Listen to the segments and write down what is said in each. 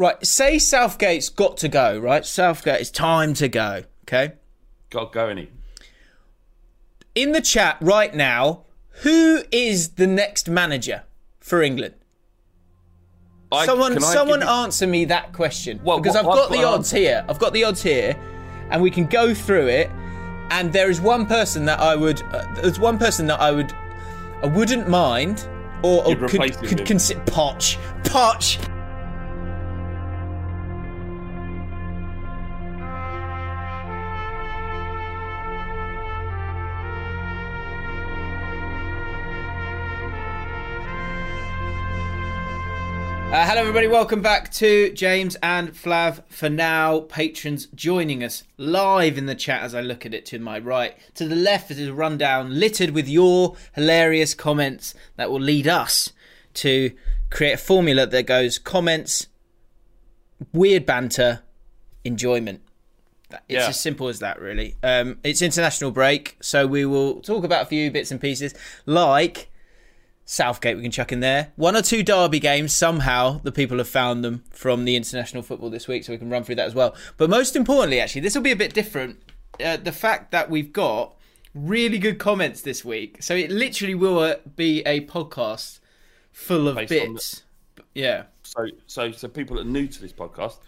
Right, say Southgate's got to go, right? Southgate, it's time to go, okay? Got going in. In the chat right now, who is the next manager for England? I- someone someone answer me that question. What- because what- I've what- got the odds here. I've got the odds here, and we can go through it. And there is one person that I would. Uh, there's one person that I would. I wouldn't mind, or, or could could consider Poch. Poch. Uh, hello, everybody. Welcome back to James and Flav. For now, patrons joining us live in the chat as I look at it to my right. To the left is a rundown littered with your hilarious comments that will lead us to create a formula that goes comments, weird banter, enjoyment. It's Yeah. as simple as that, really. Um, it's international break, so we will talk about a few bits and pieces, like Southgate. We can chuck in there one or two derby games. Somehow, the people have found them from the international football this week, so we can run through that as well. But most importantly, actually, this will be a bit different. Uh, the fact that we've got really good comments this week, so it literally will uh, be a podcast full of Based bits. Yeah. So, so, so people that are new to this podcast,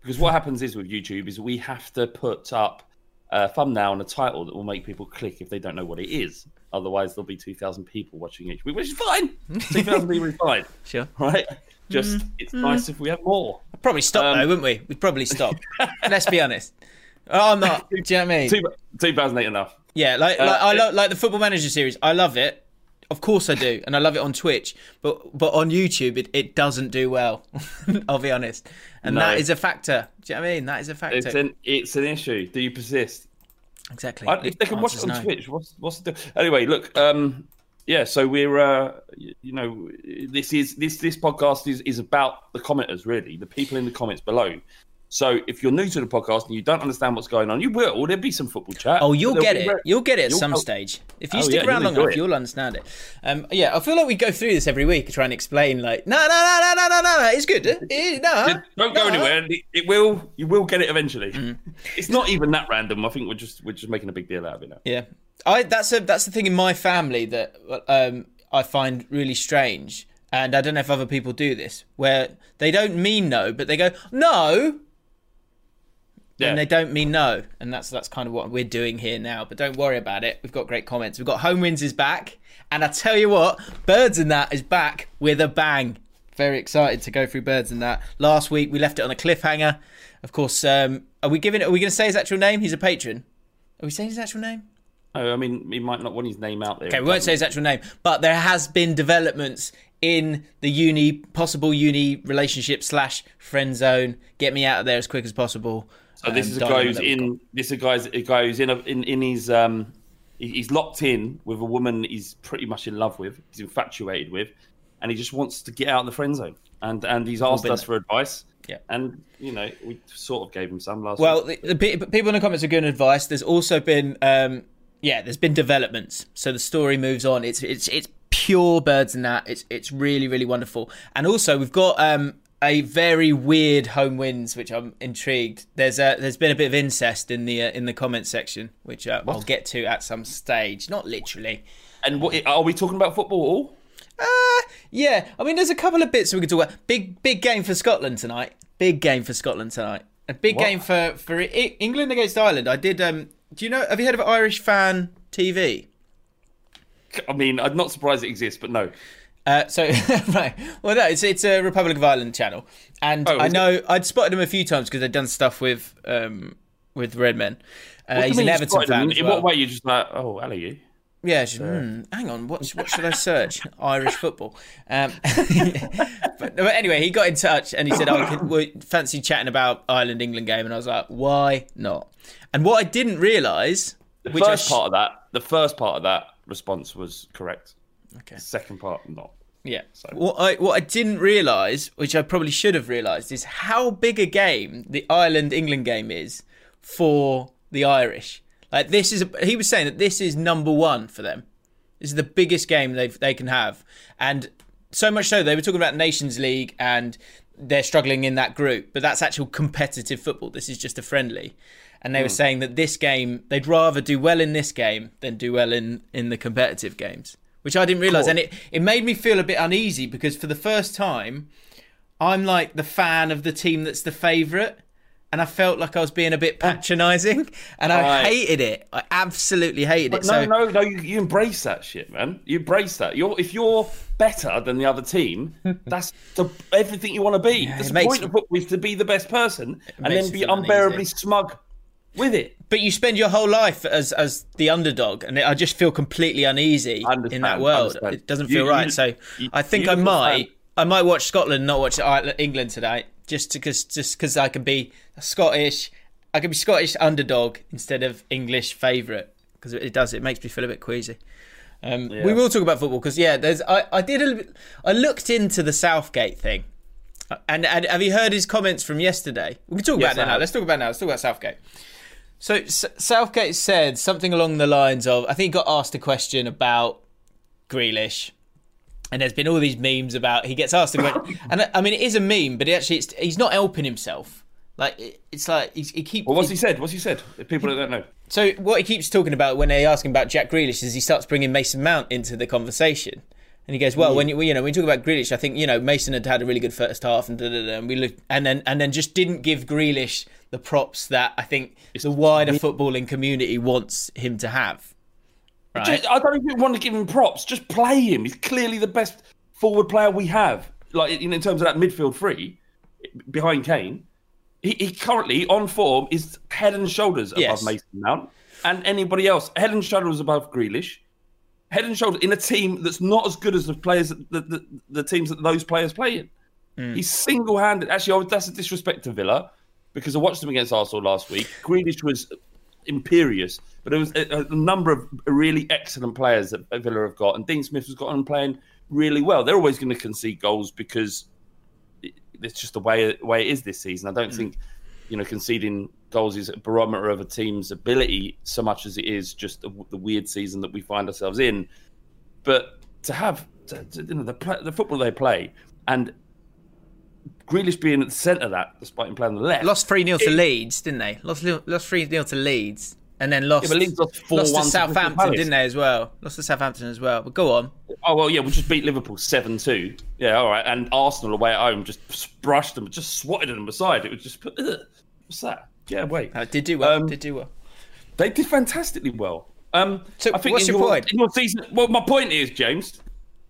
because what happens is with YouTube is we have to put up a thumbnail and a title that will make people click if they don't know what it is. Otherwise, there'll be two thousand people watching each week, which is fine. Two thousand people is fine, Sure. right? Just it's nice if we have more. I'd Probably stop Um, though, wouldn't we? We'd probably stop. Let's be honest. Oh, I'm not. Do you know what I mean? Two two thousand ain't enough. Yeah, like, Uh, like I it- lo- like the Football Manager series. I love it. Of course I do, and I love it on Twitch. But but on YouTube, it, it doesn't do well. I'll be honest, and No. that is a factor. Do you know what I mean? That is a factor. It's an it's an issue. Do you persist? Exactly. I, if they can watch it on no. Twitch, what's what's the anyway? Look, um, yeah. So we're uh, you know this is this this podcast is is about the commenters really, the people in the comments below. So if you're new to the podcast and you don't understand what's going on, you will. There'll be some football chat. Oh, you'll get it. You'll get it at some stage. If you oh, stick yeah, around long enough, it. you'll understand it. Um, yeah, I feel like we go through this every week, try and explain. Like, no, no, no, no, no, no, no. It's good. It, no, don't go no. anywhere. It, it, will. You will get it eventually. Mm. It's not even that random. I think we're just we're just making a big deal out of it now. Yeah, I. That's a that's the thing in my family that um, I find really strange. And I don't know if other people do this, where they don't mean no, but they go no, yeah. and they don't mean no, and that's that's kind of what we're doing here now. But don't worry about it. We've got great comments. We've got home wins is back, and I tell you what, birds and that is back with a bang. Very excited to go through birds and that. Last week we left it on a cliffhanger. Of course, um, are we giving? Are we going to say his actual name? He's a patron. Are we saying his actual name? Oh, I mean, he might not want his name out there. Okay, we won't say his actual name, but there has been developments in the uni, possible uni relationship slash friend zone. Get me out of there as quick as possible. So this Um, is a guy who's in. This is a guy's a guy who's in a, in in his um. he- He's locked in with a woman he's pretty much in love with. He's infatuated with, and he just wants to get out of the friend zone. And and he's asked us for advice. Yeah. And you know we sort of gave him some last. Well, week. the, the people in the comments are giving advice. There's also been, um, yeah, there's been developments. So the story moves on. It's it's it's pure birds and that. It's it's really really wonderful. And also we've got um, a very weird home wins, which I'm intrigued. There's a, there's been a bit of incest in the uh, in the comment section, which uh, I'll get to at some stage. Not literally. and what are we talking about football? All? Yeah, I mean, there's a couple of bits we could talk about. Big, big game for Scotland tonight. Big game for Scotland tonight. A big What? game for for I- England against Ireland. I did. Um, do you know? Have you heard of Irish Fan TV? I mean, I'm not surprised it exists, but no. Uh, so right, well, no, it's it's a Republic of Ireland channel, and Oh, I know I'd spotted him a few times because they'd done stuff with um with Redmen. Uh, he's an Everton fan In well. what way you just like? Oh, hello, you. Yeah, she's, hmm, hang on. What what should I search? Irish football. Um, but, but anyway, he got in touch and he said, "I we fancy chatting about Ireland England game," and I was like, "Why not?" And what I didn't realise, The which first sh- part of that, the first part of that response was correct. Okay. Second part, not. Yeah. What I what I didn't realise, which I probably should have realised, is how big a game the Ireland England game is for the Irish. Like this is a, he was saying that this is number one for them. This is the biggest game they they can have, and so much so they were talking about Nations League and they're struggling in that group, but that's actual competitive football. This is just a friendly. And they were hmm. saying that this game, they'd rather do well in this game than do well in, in the competitive games, which I didn't realise. And it, it made me feel a bit uneasy because for the first time, I'm like the fan of the team that's the favourite. And I felt like I was being a bit patronising, and I Right. hated it. I absolutely hated But it. no, so no, no. You, you embrace that shit, man. You embrace that. You're if you're better than the other team, that's the, everything you want to be. it the makes- point of football is to be the best person and then be unbearably uneasy. smug with it. But you spend your whole life as as the underdog, and I just feel completely uneasy in that world. It doesn't You- feel right. you- so you- I think I might I might watch Scotland, not watch England tonight, just because just because I can be Scottish. I can be Scottish underdog instead of English favourite because it does. It makes me feel a bit queasy. Um, We will talk about football because yeah, there's I, I did a little bit, I looked into the Southgate thing, and, and have you heard his comments from yesterday? We can talk Yes, about that now. Let's talk about it now. Let's talk about Southgate. So S- Southgate said something along the lines of, I think he got asked a question about Grealish, and there's been all these memes about he gets asked a question, and I- mean it is a meme, but it actually it's, he's not helping himself. Like it- it's like he's, he keeps. Well, what's he said? What's he said? People that don't know. So what he keeps talking about when they ask him about Jack Grealish is he starts bringing Mason Mount into the conversation. And he goes, well, when you you know when you talk about Grealish, I think you know Mason had had a really good first half, and da, da, da, and we look, and then and then just didn't give Grealish the props that I think the wider footballing community wants him to have. Right? Just- I don't even want to give him props. Just play him. He's clearly the best forward player we have. Like in, in terms of that midfield three behind Kane, he, he currently on form is head and shoulders Yes. above Mason Mount and anybody else. Head and shoulders above Grealish. Head and shoulders in a team that's not as good as the players, that- the, the, the teams that those players play in. Hmm. He's single-handed. Actually, I was- that's a disrespect to Villa because I watched them against Arsenal last week. Grealish was imperious, but there was a, a number of really excellent players that Villa have got, and Dean Smith has got on playing really well. They're always going to concede goals because it- it's just the way way it is this season. I don't think you know conceding goals is a barometer of a team's ability so much as it is just the, the weird season that we find ourselves in. But to have to, to, you know the the football they play and Grealish being at the centre of that, despite him playing on the left, lost three 0 to Leeds, didn't they? Lost lost three 0 to Leeds, and then lost. Yeah, Leeds lost lost to to Southampton, Palace. didn't they as well? Lost to Southampton as well. But go on. Oh well, yeah, we just beat Liverpool seven two. Yeah, all right. And Arsenal away at home just brushed them, just swatted them aside. It was just ugh, what's that? Yeah, wait. Uh, did do well. Um, did do well. They did fantastically well. Um, So I think what's in your point? In your season, well, my point is, James,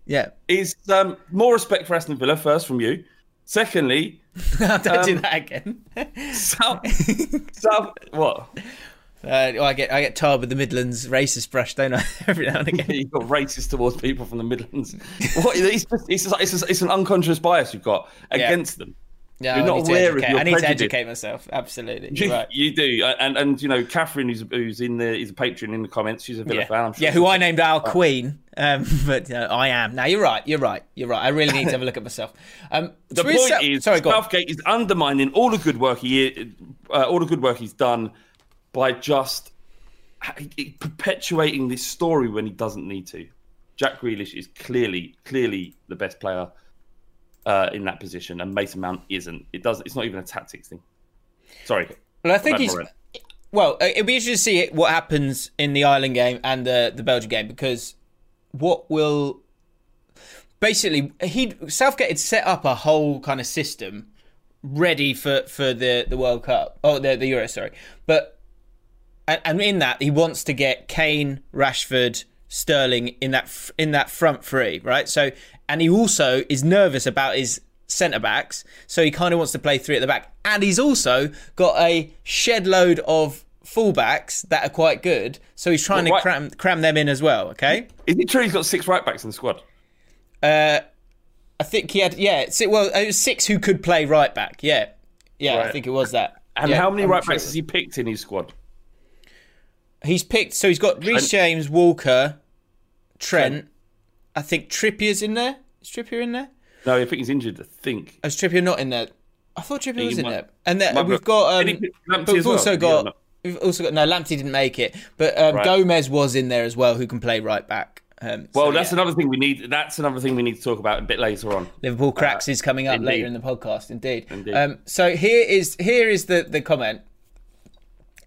Yeah. is um, more respect for Aston Villa first from you. Secondly, Don't do Um, that again. South, South, what? Uh, well, I get I get tarred with the Midlands racist brush, don't I? Every now and again. You've got racist towards people from the Midlands. What? It's, just, it's, just, it's, just- it's an unconscious bias you've got against them. Yeah, You're I not need to aware of educate- your I need to educate myself. Absolutely. You, right. you do, and and you know, Catherine, who's who's in the, is a patron in the comments. She's a Villa Yeah, fan. I'm sure yeah who I named our queen, um, but uh, I am. Now you're right. You're right. You're right. I really need to have a look at myself. Um, The point is, sorry. Southgate is undermining all the good work he, uh, all the good work he's done by just perpetuating this story when he doesn't need to. Jack Grealish is clearly, clearly the best player uh, in that position, and Mason Mount isn't. It does. It's not even a tactics thing. Sorry. Well, I think he's. Well, uh, it'll be interesting to see what happens in the Ireland game and the the Belgian game because what will basically he Southgate had set up a whole kind of system ready for for the the World Cup. Oh, the the Euro, sorry. But and, and in that he wants to get Kane, Rashford, Sterling in that in that front three, right? So and he also is nervous about his centre backs, so he kind of wants to play three at the back. And he's also got a shed load of fullbacks that are quite good, so he's trying Well, to cram cram them in as well. Okay. Is it true he's got six right backs in the squad? Uh, I think he had yeah. Well, it was six who could play right back. Yeah, yeah. I think it was that. And Yeah, how many I'm right backs has he picked in his squad? He's picked. So he's got Reece James, Walker, Trent. I think Trippier's in there. Is Trippier in there? No, I think he's injured. I think. Oh, is Trippier not in there? I thought Trippier He was in there. And then we've got. Um, Did he pick Lamptey but we've as well? also Did he or got. not? We've also got no. Lamptey didn't make it, but um, Right. Gomez was in there as well, who can play right back. Um, Well, so, that's yeah. another thing we need. That's another thing we need to talk about a bit later on. Liverpool cracks is coming up indeed. later in the podcast. Indeed. Indeed. Um, so here is here is the the comment,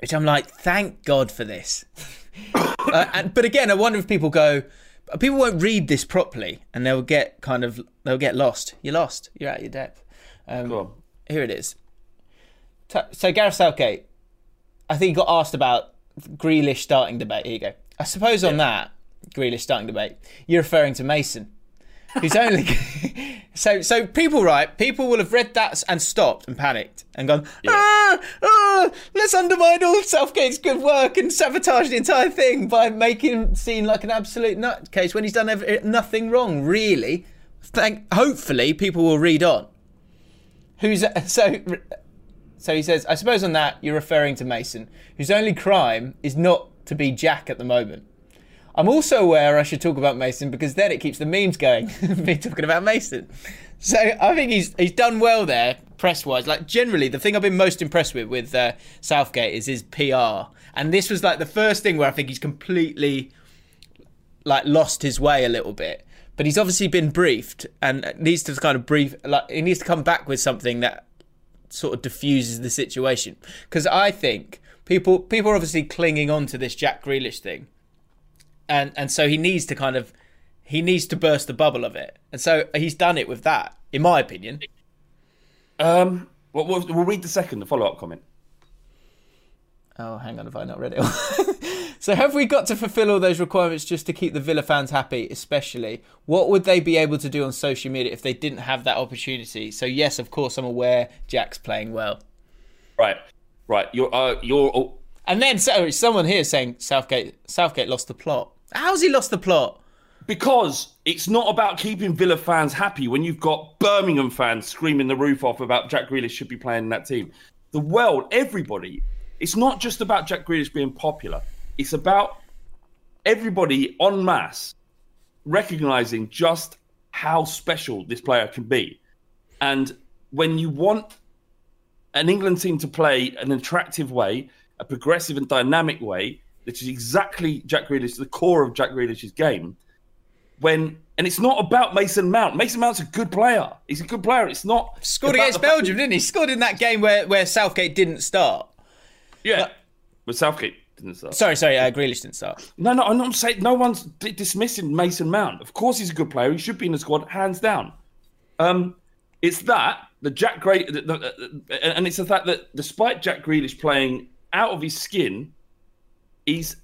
which I'm like, thank God for this. uh, and, but again, I wonder if people go, people won't read this properly, and they'll get kind of they'll get lost. You're lost. You're out of your depth. Um, Go on. here it is. So Gareth Southgate, I think he got asked about Grealish starting debate. Here you go. I suppose on that Grealish starting debate, you're referring to Mason, who's only. so so people right, people will have read that and stopped and panicked and gone, ah, ah, let's undermine all of Southgate's good work and sabotage the entire thing by making him seem like an absolute nutcase when he's done ev- nothing wrong, really. Thank, hopefully, people will read on. Who's so? So he says, I suppose on that you're referring to Mason, whose only crime is not to be Jack at the moment. I'm also aware I should talk about Mason because then it keeps the memes going. Me talking about Mason. So I think he's he's done well there, press wise. Like generally, the thing I've been most impressed with with uh, Southgate is his PR, and this was like the first thing where I think he's completely like lost his way a little bit. But he's obviously been briefed and needs to kind of brief. Like he needs to come back with something that sort of diffuses the situation. Because I think people people are obviously clinging on to this Jack Grealish thing, and and so he needs to kind of he needs to burst the bubble of it, and so he's done it with that, in my opinion. Um, well, we'll, we'll read the second, the follow-up comment. Oh, hang on, have I not read it? so, have we got to fulfil all those requirements just to keep the Villa fans happy? Especially, what would they be able to do on social media if they didn't have that opportunity? So, yes, of course, I'm aware Jack's playing well. Right, right. You're, uh, you're. Oh, And then, so someone here is saying Southgate Southgate lost the plot. How's he lost the plot? because it's not about keeping Villa fans happy when you've got Birmingham fans screaming the roof off about Jack Grealish should be playing in that team. The world, everybody. It's not just about Jack Grealish being popular. It's about everybody en masse recognizing just how special this player can be. And when you want an England team to play an attractive way, a progressive and dynamic way, which is exactly Jack Grealish, the core of Jack Grealish's game. When and it's not about Mason Mount. Mason Mount's a good player. He's a good player. It's not Scored against Belgium, didn't he? Scored in that game where, where Southgate didn't start. Yeah, but Southgate didn't start. Sorry, sorry, uh, Grealish didn't start. No, no, I'm not saying no one's d- dismissing Mason Mount. Of course, he's a good player. He should be in the squad, hands down. Um, it's that the Jack Gray, the, the, uh, and it's the fact that despite Jack Grealish playing out of his skin, he's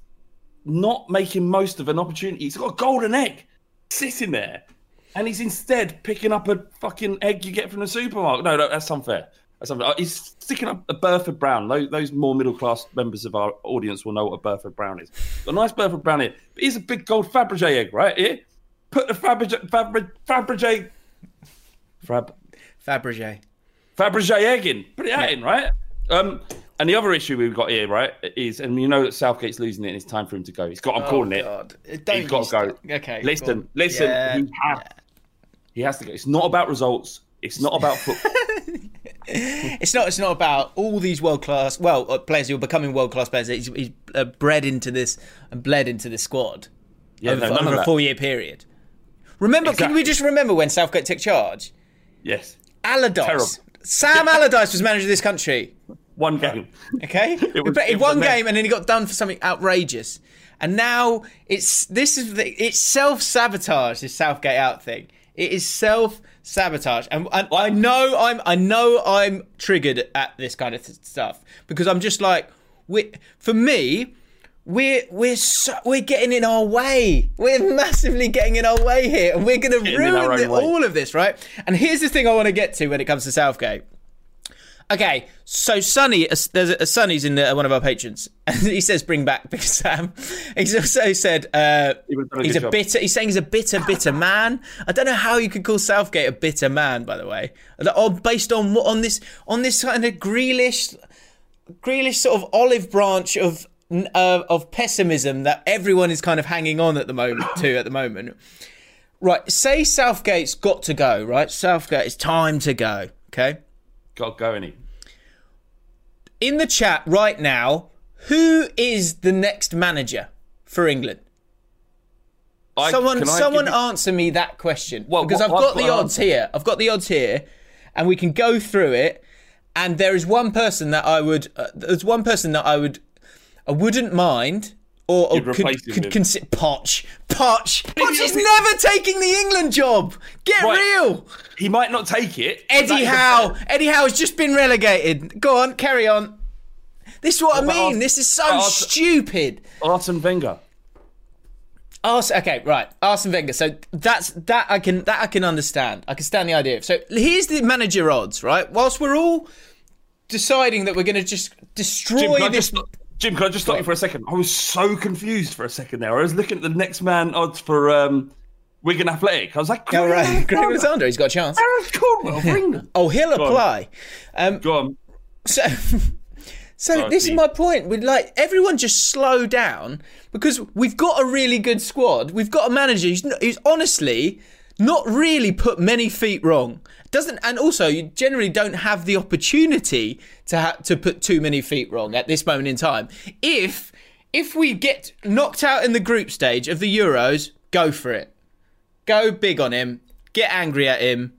not making most of an opportunity. He's got a golden egg sitting there, and he's instead picking up a fucking egg you get from the supermarket. No, no, that's unfair. That's unfair. He's sticking up a Burford Brown. Those, those more middle class members of our audience will know what a Burford Brown is. Got a nice Burford Brown here. But here's a big gold Fabergé egg right here. Put the Fabergé, Fabergé, Fabergé, Fab, Fabergé. Fabergé egg in. Put it out in, right? Um, and the other issue we've got here, right, is, and you know that Southgate's losing it and it's time for him to go. He's got, I'm calling it. Don't He's got to go. Okay. Listen, listen. Yeah. He, has, he has to go. It's not about results. It's not about football. It's not. It's not about all these world class. Well, uh, players who are becoming world class players. He's, he's uh, bred into this and bled into this squad Yeah, over, no, over a four year period. Remember? Can we just remember when Southgate took charge? yes. Allardyce. Terrible. Sam Allardyce was manager of this country. One game. Okay, It was- he one game and then he got done for something outrageous. And now it's this is the, it's self sabotage. This Southgate out thing. It is self sabotage, and, and I know I'm I know I'm triggered at this kind of stuff because I'm just like, we for me, we're we're so, we're getting in our way. We're massively getting in our way here, and we're going to Getting in our ruin the, all of this, right? And here's the thing I want to get to when it comes to Southgate. Okay, so Sonny, there's a, Sonny's in the, one of our patrons, and he says bring back Big Sam. He's also said uh, He a he's a job. bitter. He's saying he's a bitter, bitter man. I don't know how you could call Southgate a bitter man, by the way. Or based on what on this on this kind of Grealish, Grealish sort of olive branch of uh, of pessimism that everyone is kind of hanging on at the moment to at the moment. Right, say Southgate's got to go. Right, Southgate, it's time to go. Okay Got going in. in the chat right now, who is the next manager for England? I- someone, someone you- answer me that question Well, because what- I've got the odds here. I've got the odds here, and we can go through it. And there is one person that I would. Uh, there's one person that I would. I wouldn't mind. Or, or could, could consider Poch. Poch. Poch is never taking the England job. Get Right. real. He might not take it. Eddie Howe. Eddie Howe has just been relegated. Go on, carry on. This is what I mean. Ars- this is so Ars- stupid. Arsene Wenger. Arsene, okay, right. Arsene Wenger. So that's that I can that I can understand. I can stand the idea. So here's the manager odds, right? Whilst we're all deciding that we're going to just destroy Jim, this. just, Jim, can I just stop you for a second? I was so confused for a second there. I was looking at the next man odds for um, Wigan Athletic. I was like, All right, Greg Greg Alexander. Alexander, he's got a chance. Gareth Caldwell for England. Oh, he'll apply. Um, Go on. So, so Sorry, this is my point. We'd like everyone just slow down because we've got a really good squad. We've got a manager who's, who's honestly not really put many feet wrong. Doesn't and also you generally don't have the opportunity to ha- to put too many feet wrong at this moment in time. If if we get knocked out in the group stage of the Euros, go for it. Go big on him. Get angry at him.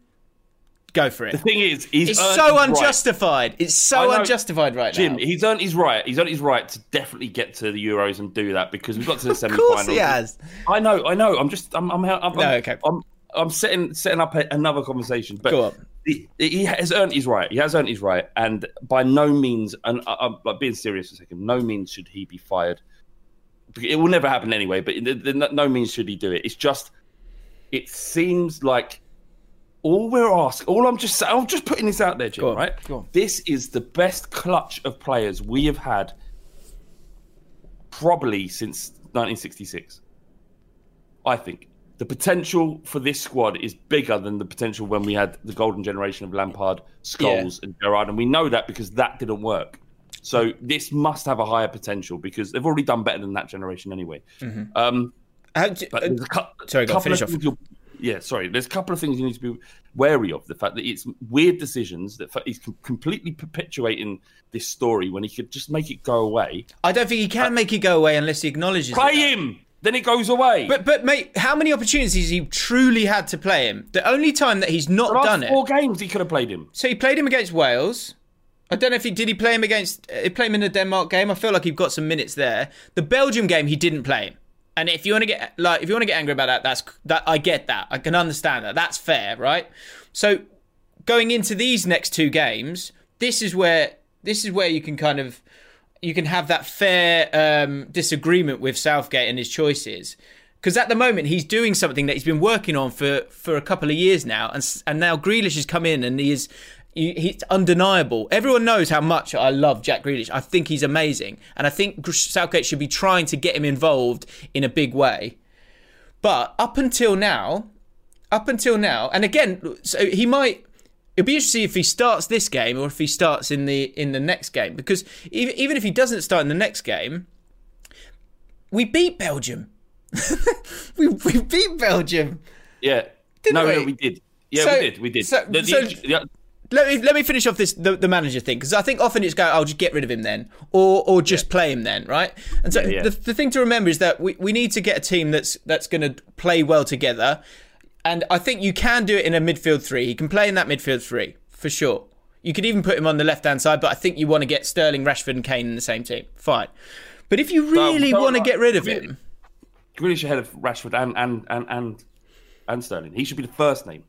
Go for it. The thing is, he's It's so his right. unjustified. It's so know- unjustified right Jim, now. he's earned his right. He's earned his right to definitely get to the Euros and do that because we've got to the Of semi-final. course he has. I know, I know. I'm just, I'm, I'm, I'm, No, okay. I'm, I'm setting, setting up a, another conversation. But Go on. He, he has earned his right. He has earned his right, and by no means, and I'm like, being serious for a second, no means should he be fired. It will never happen anyway. But the, the, no means should he do it. It's just, it seems like all we're asking, all I'm just, I'm just putting this out there, Jim. On, right? This is the best clutch of players we have had probably since 1966. I think the potential for this squad is bigger than the potential when we had the golden generation of Lampard, Scholes, and Gerrard, and we know that because that didn't work. So this must have a higher potential because they've already done better than that generation anyway. Mm-hmm. Um, How do- but uh, there's a cou- sorry, go couple finish of off. Yeah, sorry. There's a couple of things you need to be wary of. The fact that it's weird decisions that he's completely perpetuating this story when he could just make it go away. I don't think he can uh, make it go away unless he acknowledges Play it. him, then it goes away. But but mate, how many opportunities he truly had to play him? The only time that he's not the last done it. four games he could have played him. So he played him against Wales. I don't know if he did. He play him against. Uh, he play him in the Denmark game. I feel like he got some minutes there. The Belgium game, he didn't play him. And if you want to get like, if you want to get angry about that, that's that. I get that. I can understand that. That's fair, right? So going into these next two games, this is where this is where you can kind of you can have that fair um, disagreement with Southgate and his choices. Because at the moment he's doing something that he's been working on for, for a couple of years now, and and now Grealish has come in and he is he- he's undeniable. Everyone knows how much I love Jack Grealish. I think he's amazing, and I think Southgate should be trying to get him involved in a big way. But up until now, up until now, and again, so he might. It'll be interesting if he starts this game or if he starts in the in the next game because even even if he doesn't start in the next game, we beat Belgium. we, we beat Belgium. Yeah. Didn't no, we? no, we did. Yeah, So- we did. We did. so- The- the- so- yeah, Let me let me finish off this the, the manager thing because I think often it's go I'll just get rid of him then or or just play him then right and so Yeah, yeah. The, the thing to remember is that we, we need to get a team that's that's going to play well together and I think you can do it in a midfield three he can play in that midfield three for sure you could even put him on the left hand side but I think you want to get Sterling Rashford and Kane in the same team fine but if you really want to get rid of really- him Grealish ahead of Rashford and and and and and Sterling. He should be the first name,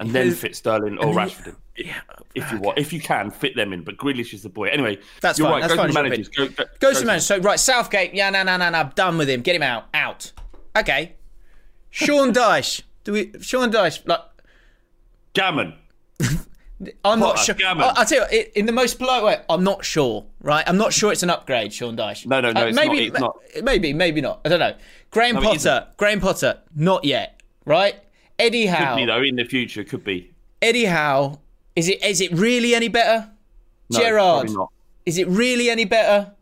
and then fit Sterling or Rashford in. If you want, if you can, fit them in. But Grealish is the boy. Anyway, That's you're fine, right. that's go fine, to managers. Go, go, Goes go to the manager. So right, Southgate. Yeah, no, no, no, no. I'm done with him. Get him out. Out. Okay. Sean Dyche. Do we? Sean Dyche. Like, Gammon. I'm not sure. gammon. I, will tell you, what, in the most polite way, I'm not sure. Right? I'm not sure it's an upgrade, Sean Dyche. No, no, no, Uh, it's maybe, not, it's Maybe, maybe not. I don't know. Graham No, Potter. Graham Potter. Not yet. Right? Eddie Could Howe. be though in the future. Could be. Eddie Howe. Is it? Is it really any better? No, Gerrard. not. Is it really any better?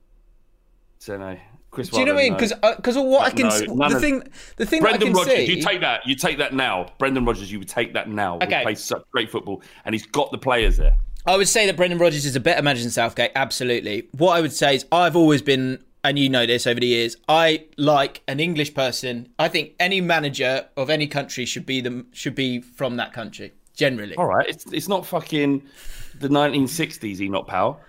So no. Chris. Do you know what I mean? Because because uh, of what I can No, the thing the thing that I Brendan can Rodgers, see. you take that. You take that now. Brendan Rodgers, you would take that now. Okay. He plays such great football, and he's got the players there. I would say that Brendan Rodgers is a better manager than Southgate. Absolutely. What I would say is I've always been, and you know this over the years. I like an English person. I think any manager of any country should be the should be from that country. Generally. All right, it's it's not fucking the 1960s, Enoch Powell.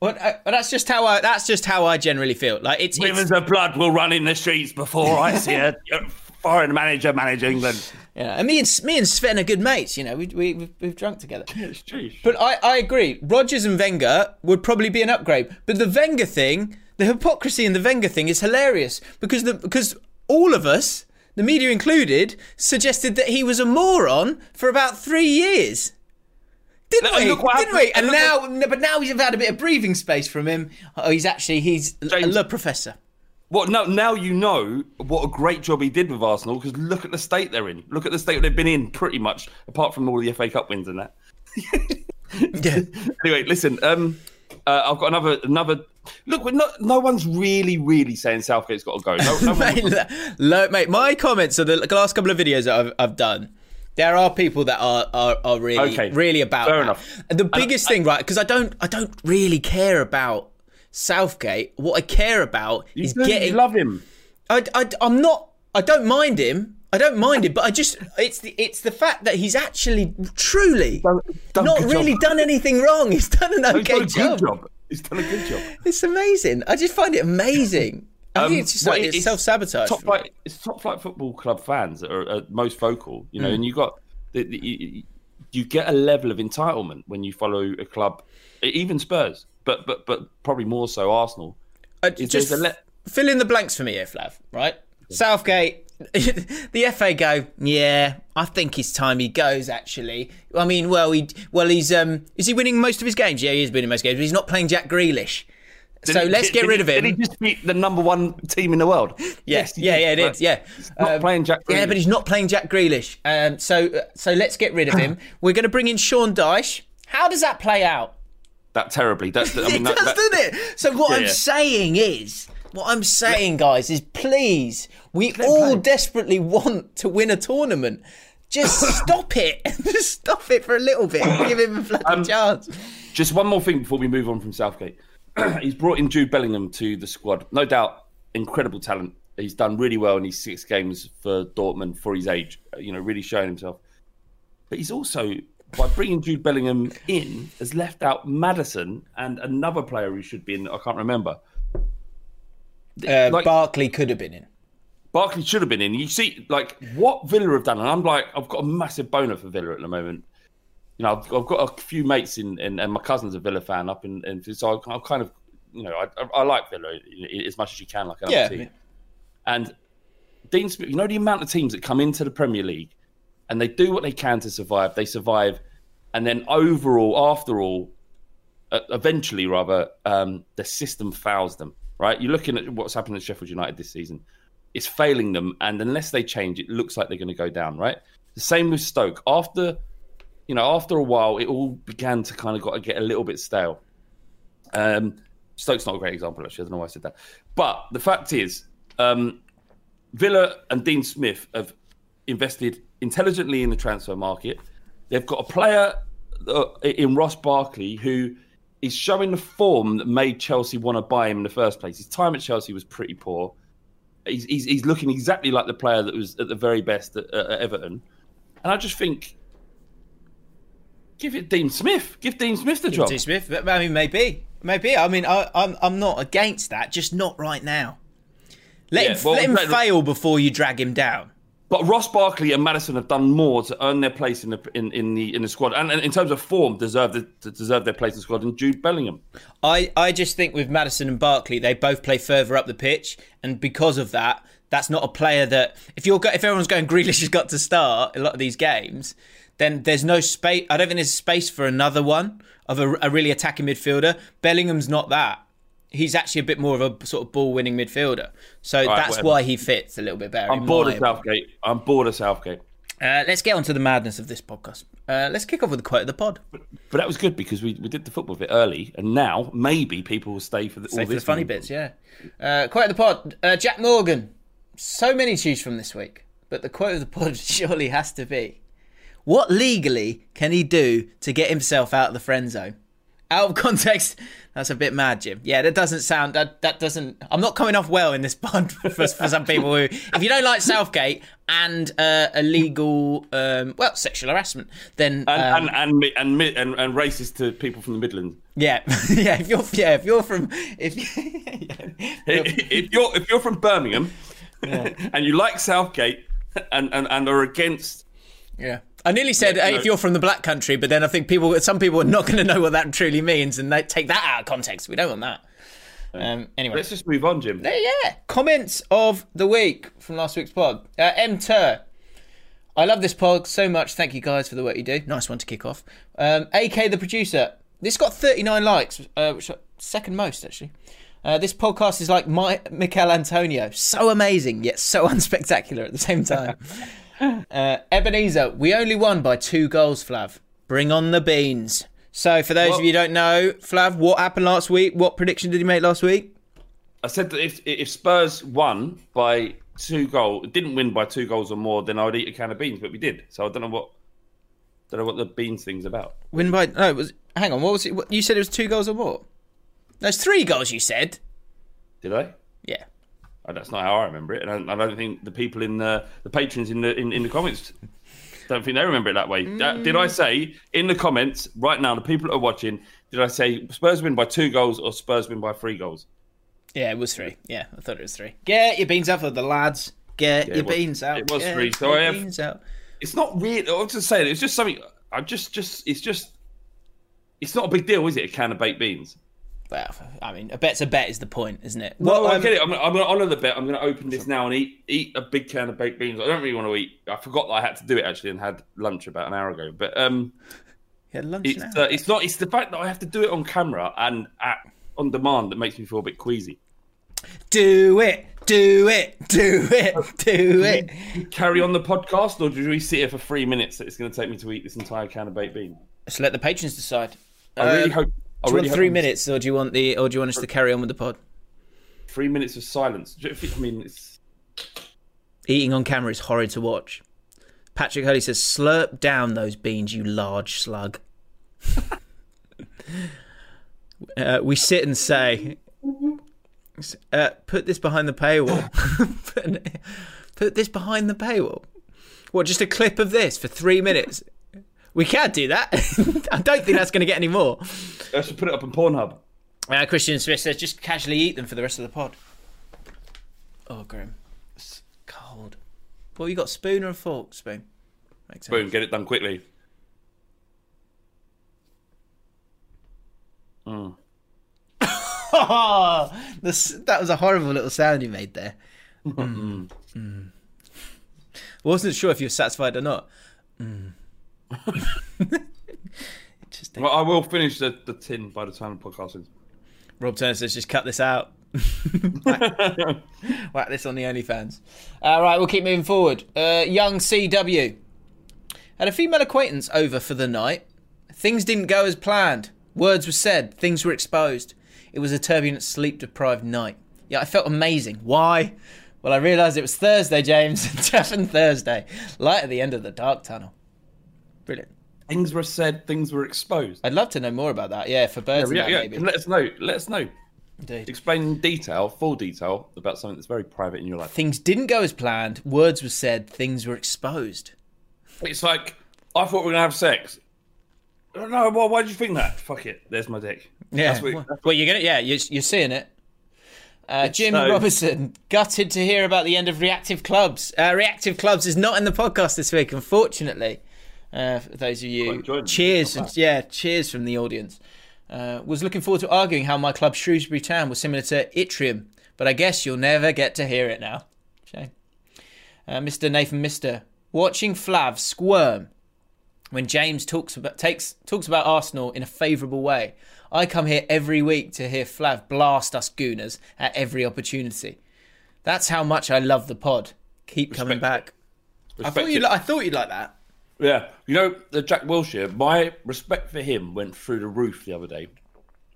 Well, uh, that's just how I. That's just how I generally feel. Like it's. it's Rivers of blood will run in the streets before I see a foreign manager manage England. yeah. And me and me and Sven are good mates. You know, we we we've, we've drunk together. True. But I, I agree. Rodgers and Wenger would probably be an upgrade. But the Wenger thing, the hypocrisy in the Wenger thing is hilarious because the because all of us, the media included, suggested that he was a moron for about three years. Didn't we? look Didn't happened- we? And and now, no, but now we've had a bit of breathing space from him. Oh, he's actually he's James- the professor. Well, no, now you know what a great job he did with Arsenal because look at the state they're in. Look at the state they've been in, pretty much, apart from all the FA Cup wins and that. Yeah. Anyway, listen. Um, uh, I've got another another. Look, we're not, no one's really, really saying Southgate's got to go. No, no mate, lo- mate, my comments of the last couple of videos that I've, I've done, there are people that are are, are really Okay, really about fair that. enough. And the biggest thing, right? Because I don't I don't really care about Southgate. What I care about is do, getting. love him. I, I I'm not. I don't mind him. I don't mind him, but I just it's the it's the fact that he's actually truly Done- done not good really job. done anything wrong. He's done an He's okay done a good job. job. He's done a good job. It's amazing. I just find it amazing. I Um, think it's just like it- it's, self sabotage. Top flight, it's top flight football club fans that are, are most vocal, you know, Mm. and you got the, the, you, you get a level of entitlement when you follow a club, even Spurs, but but but probably more so Arsenal. Uh, just le- fill in the blanks for me here, Flav. Right? Southgate. the FA go. Yeah, I think it's time he goes. Actually, I mean, well, he well he's um is he winning most of his games? Yeah, he is winning most games, but he's not playing Jack Grealish. So he- let's did- get rid of him. Did he just beat the number one team in the world? Yes, he yeah, yeah, it is. Yeah, not Um, playing Jack. Yeah, but he's not playing Jack Grealish. Um, so uh, so let's get rid of him. We're going to bring in Sean Dyche. How does that play out? that terribly. That's, I mean, it that, does, that- doesn't it? So what Yeah, I'm yeah. saying is, what I'm saying, guys, is please, we all desperately want to win a tournament. Just stop it. Just stop it for a little bit. Give him a bloody Um, chance. Just one more thing before we move on from Southgate. He's brought in Jude Bellingham to the squad. No doubt, incredible talent. He's done really well in his six games for Dortmund for his age. You know, really showing himself. But he's also, by bringing Jude Bellingham in, has left out Maddison and another player who should be in. I can't remember. Uh, like- Barkley could have been in. Barkley should have been in. You see, like what Villa have done, and I'm like, I've got a massive boner for Villa at the moment. You know, I've, I've got a few mates in, in, and my cousin's a Villa fan up in, in so I, kind of, you know, I, I, I like Villa as much as you can, like another Yeah. team. And Dean Smith, you know, the amount of teams that come into the Premier League and they do what they can to survive. They survive, and then overall, after all, uh, eventually, rather, um, the system fouls them. Right? You're looking at what's happened at Sheffield United this season. It's failing them, and unless they change, it looks like they're going to go down. Right? The same with Stoke. After, you know, after a while, it all began to kind of got get a little bit stale. Um, Stoke's not a great example, actually. I don't know why I said that. But the fact is, um, Villa and Dean Smith have invested intelligently in the transfer market. They've got a player uh, in Ross Barkley who is showing the form that made Chelsea want to buy him in the first place. His time at Chelsea was pretty poor. He's, he's, he's looking exactly like the player that was at the very best at, at Everton. And I just think, give it Dean Smith. Give Dean Smith the job. Dean Smith. I mean, maybe, maybe. I mean, I, I'm I'm not against that, just not right now. Let Yeah, him well, let him let- fail before you drag him down. But Ross Barkley and Maddison have done more to earn their place in the in, in the in the squad, and, and in terms of form, deserve the, deserve their place in the squad. And Jude Bellingham. I, I just think with Maddison and Barkley, they both play further up the pitch, and because of that, that's not a player that if you're if everyone's going Grealish has got to start a lot of these games, then there's no space. I don't think there's space for another one of a, a really attacking midfielder. Bellingham's not that. He's actually a bit more of a sort of ball winning midfielder, so right, that's whatever. why he fits a little bit better. I'm bored of Southgate. I'm bored of Southgate. Uh, let's get on to the madness of this podcast. Uh, let's kick off with the quote of the pod. But that was good because we, we did the football bit early, and now maybe people will stay for the, Stay for the funny bits, yeah. Uh, quote of the pod. Uh, Jack Morgan. So many to choose from this week, but the quote of the pod surely has to be: What legally can he do to get himself out of the friend zone? Out of context, that's a bit mad, Jim. Yeah, that doesn't sound. That that doesn't. I'm not coming off well in this pod for, for some people who, if you don't like Southgate and uh, illegal, um, well, sexual harassment, then um, And, and, and, and, and and racist to people from the Midlands. yeah, yeah. If you're yeah, if you're from if if you're if you're from Birmingham and you like Southgate and, and, and are against Yeah. I nearly said uh, no. if you're from the black country, but then I think people, some people are not going to know what that truly means, and they take that out of context. We don't want that. Um, anyway, let's just move on, Jim. Uh, yeah. Comments of the week from last week's pod. Uh, M. Tur. I love this pod so much. Thank you guys for the work you do. Nice one to kick off. Um, AK the producer. This got 39 likes, uh, which are second most actually. Uh, this podcast is like my Michail Antonio, so amazing yet so unspectacular at the same time. Uh, Ebenezer, we only won by two goals, Flav. Bring on the beans. So, for those Well- of you who don't know, Flav, what happened last week? What prediction did you make last week? I said that if if Spurs won by two goals, didn't win by two goals or more, then I would eat a can of beans. But we did, so I don't know what don't know what the beans thing's about. Win by no, it was hang on. What was it? What, you said it was two goals or more. There's three goals. You said. Did I? Yeah. Oh, that's not how I remember it, and I, I don't think the people in the the patrons in the in, in the comments don't think they remember it that way. Uh, did I say in the comments right now, the people that are watching, did I say Spurs win by two goals or Spurs win by three goals? Yeah, it was three. Yeah, I thought it was three. Get your beans out for the lads. Get your was- beans out. it was Get three, so I have- beans out. It's not really. I was just saying, it's just something. I just just it's just it's not a big deal, is it? A can of baked beans. Well, I mean, a bet's a bet is the point, isn't it? Well, Well, I um, get it. I'm, I'm going to honour the bet. I'm going to open this now and eat eat a big can of baked beans. I don't really want to eat. I forgot that I had to do it actually and had lunch about an hour ago. But um, yeah, lunch it's now. uh, it's not. It's the fact that I have to do it on camera and at, on demand that makes me feel a bit queasy. Do it, do it, do it, do it. Carry on the podcast, or do we sit here for three minutes that it's going to take me to eat this entire can of baked beans? Let's let the patrons decide. I really Uh, hope. I Do you want three minutes, or do you want the, or do you want us to carry on with the pod? Three minutes of silence. Do you think- I mean, it's Eating on camera is horrid to watch. Patrick Hurley says, "Slurp down those beans, you large slug." uh, we sit and say, uh, "Put this behind the paywall." put, put this behind the paywall. What? Just a clip of this for three minutes? We can't do that. I don't think that's going to get any more. I should put it up on Pornhub. Uh, Christian Smith says, "Just casually eat them for the rest of the pod." Oh, Graham, it's cold. Well, you got spoon or a fork? Spoon. Makes sense. Boom, get it done quickly. Oh, this, that was a horrible little sound you made there. Mm. Mm. Wasn't sure if you were satisfied or not. Mm. Interesting. Well, I will finish the, the tin by the time the podcast ends. Rob Turner says, just cut this out. whack, this on the OnlyFans. All right, we'll keep moving forward. Uh, young CW had a female acquaintance over for the night. Things didn't go as planned. Words were said. Things were exposed. It was a turbulent, sleep-deprived night. Yeah, I felt amazing. Why? Well, I realised it was Thursday, James. Devon Thursday. Light at the end of the dark tunnel. Brilliant. Things were said, things were exposed. I'd love to know more about that. Yeah, for birds and yeah, that, yeah. maybe. Let us know. Let us know. Indeed. Explain in detail, full detail, about something that's very private in your life. Things didn't go as planned. Words were said. Things were exposed. It's like I thought we were gonna have sex. Oh, No, well, why did you think that? Fuck it. There's my dick. Yeah. What- well, well, you're gonna. Yeah, you're, you're seeing it. Uh, Jim So- Robertson, gutted to hear about the end of Reactive Clubs. Uh, Reactive Clubs is not in the podcast this week, unfortunately. Uh, for those of you, Quite enjoyed it. cheers, yeah, cheers from the audience. Uh, was looking forward to arguing how my club Shrewsbury Town was similar to Itrium, but I guess you'll never get to hear it now. Shame. Uh, Mr. Nathan Mister, watching Flav squirm when James talks about takes talks about Arsenal in a favourable way. I come here every week to hear Flav blast us Gooners at every opportunity. That's how much I love the pod. Keep coming back. I thought you. I thought you'd like that. Yeah, you know the Jack Wilshere. My respect for him went through the roof the other day.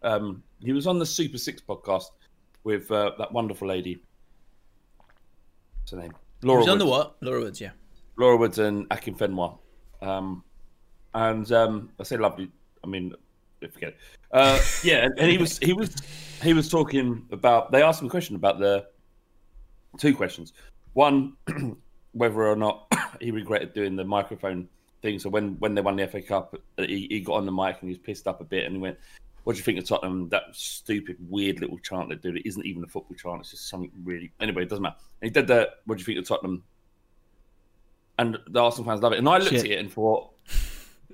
Um, he was on the Super Six podcast with uh, that wonderful lady. What's her name? Laura. Was on the Woods. what? Laura Woods, yeah. Laura Woods and Akinfenwa. Um, and um, I say lovely. I mean, forget it. Uh, yeah, and, and he was he was he was talking about. They asked him a question about the two questions. One, whether or not he regretted doing the microphone thing. So when when they won the FA Cup, he, he got on the mic and he was pissed up a bit, and he went. What do you think of Tottenham? That stupid, weird little chant they do. It isn't even a football chant. It's just something really. Anyway, it doesn't matter. And he did that. What do you think of Tottenham? and the Arsenal fans love it. And I looked Shit. at it and thought,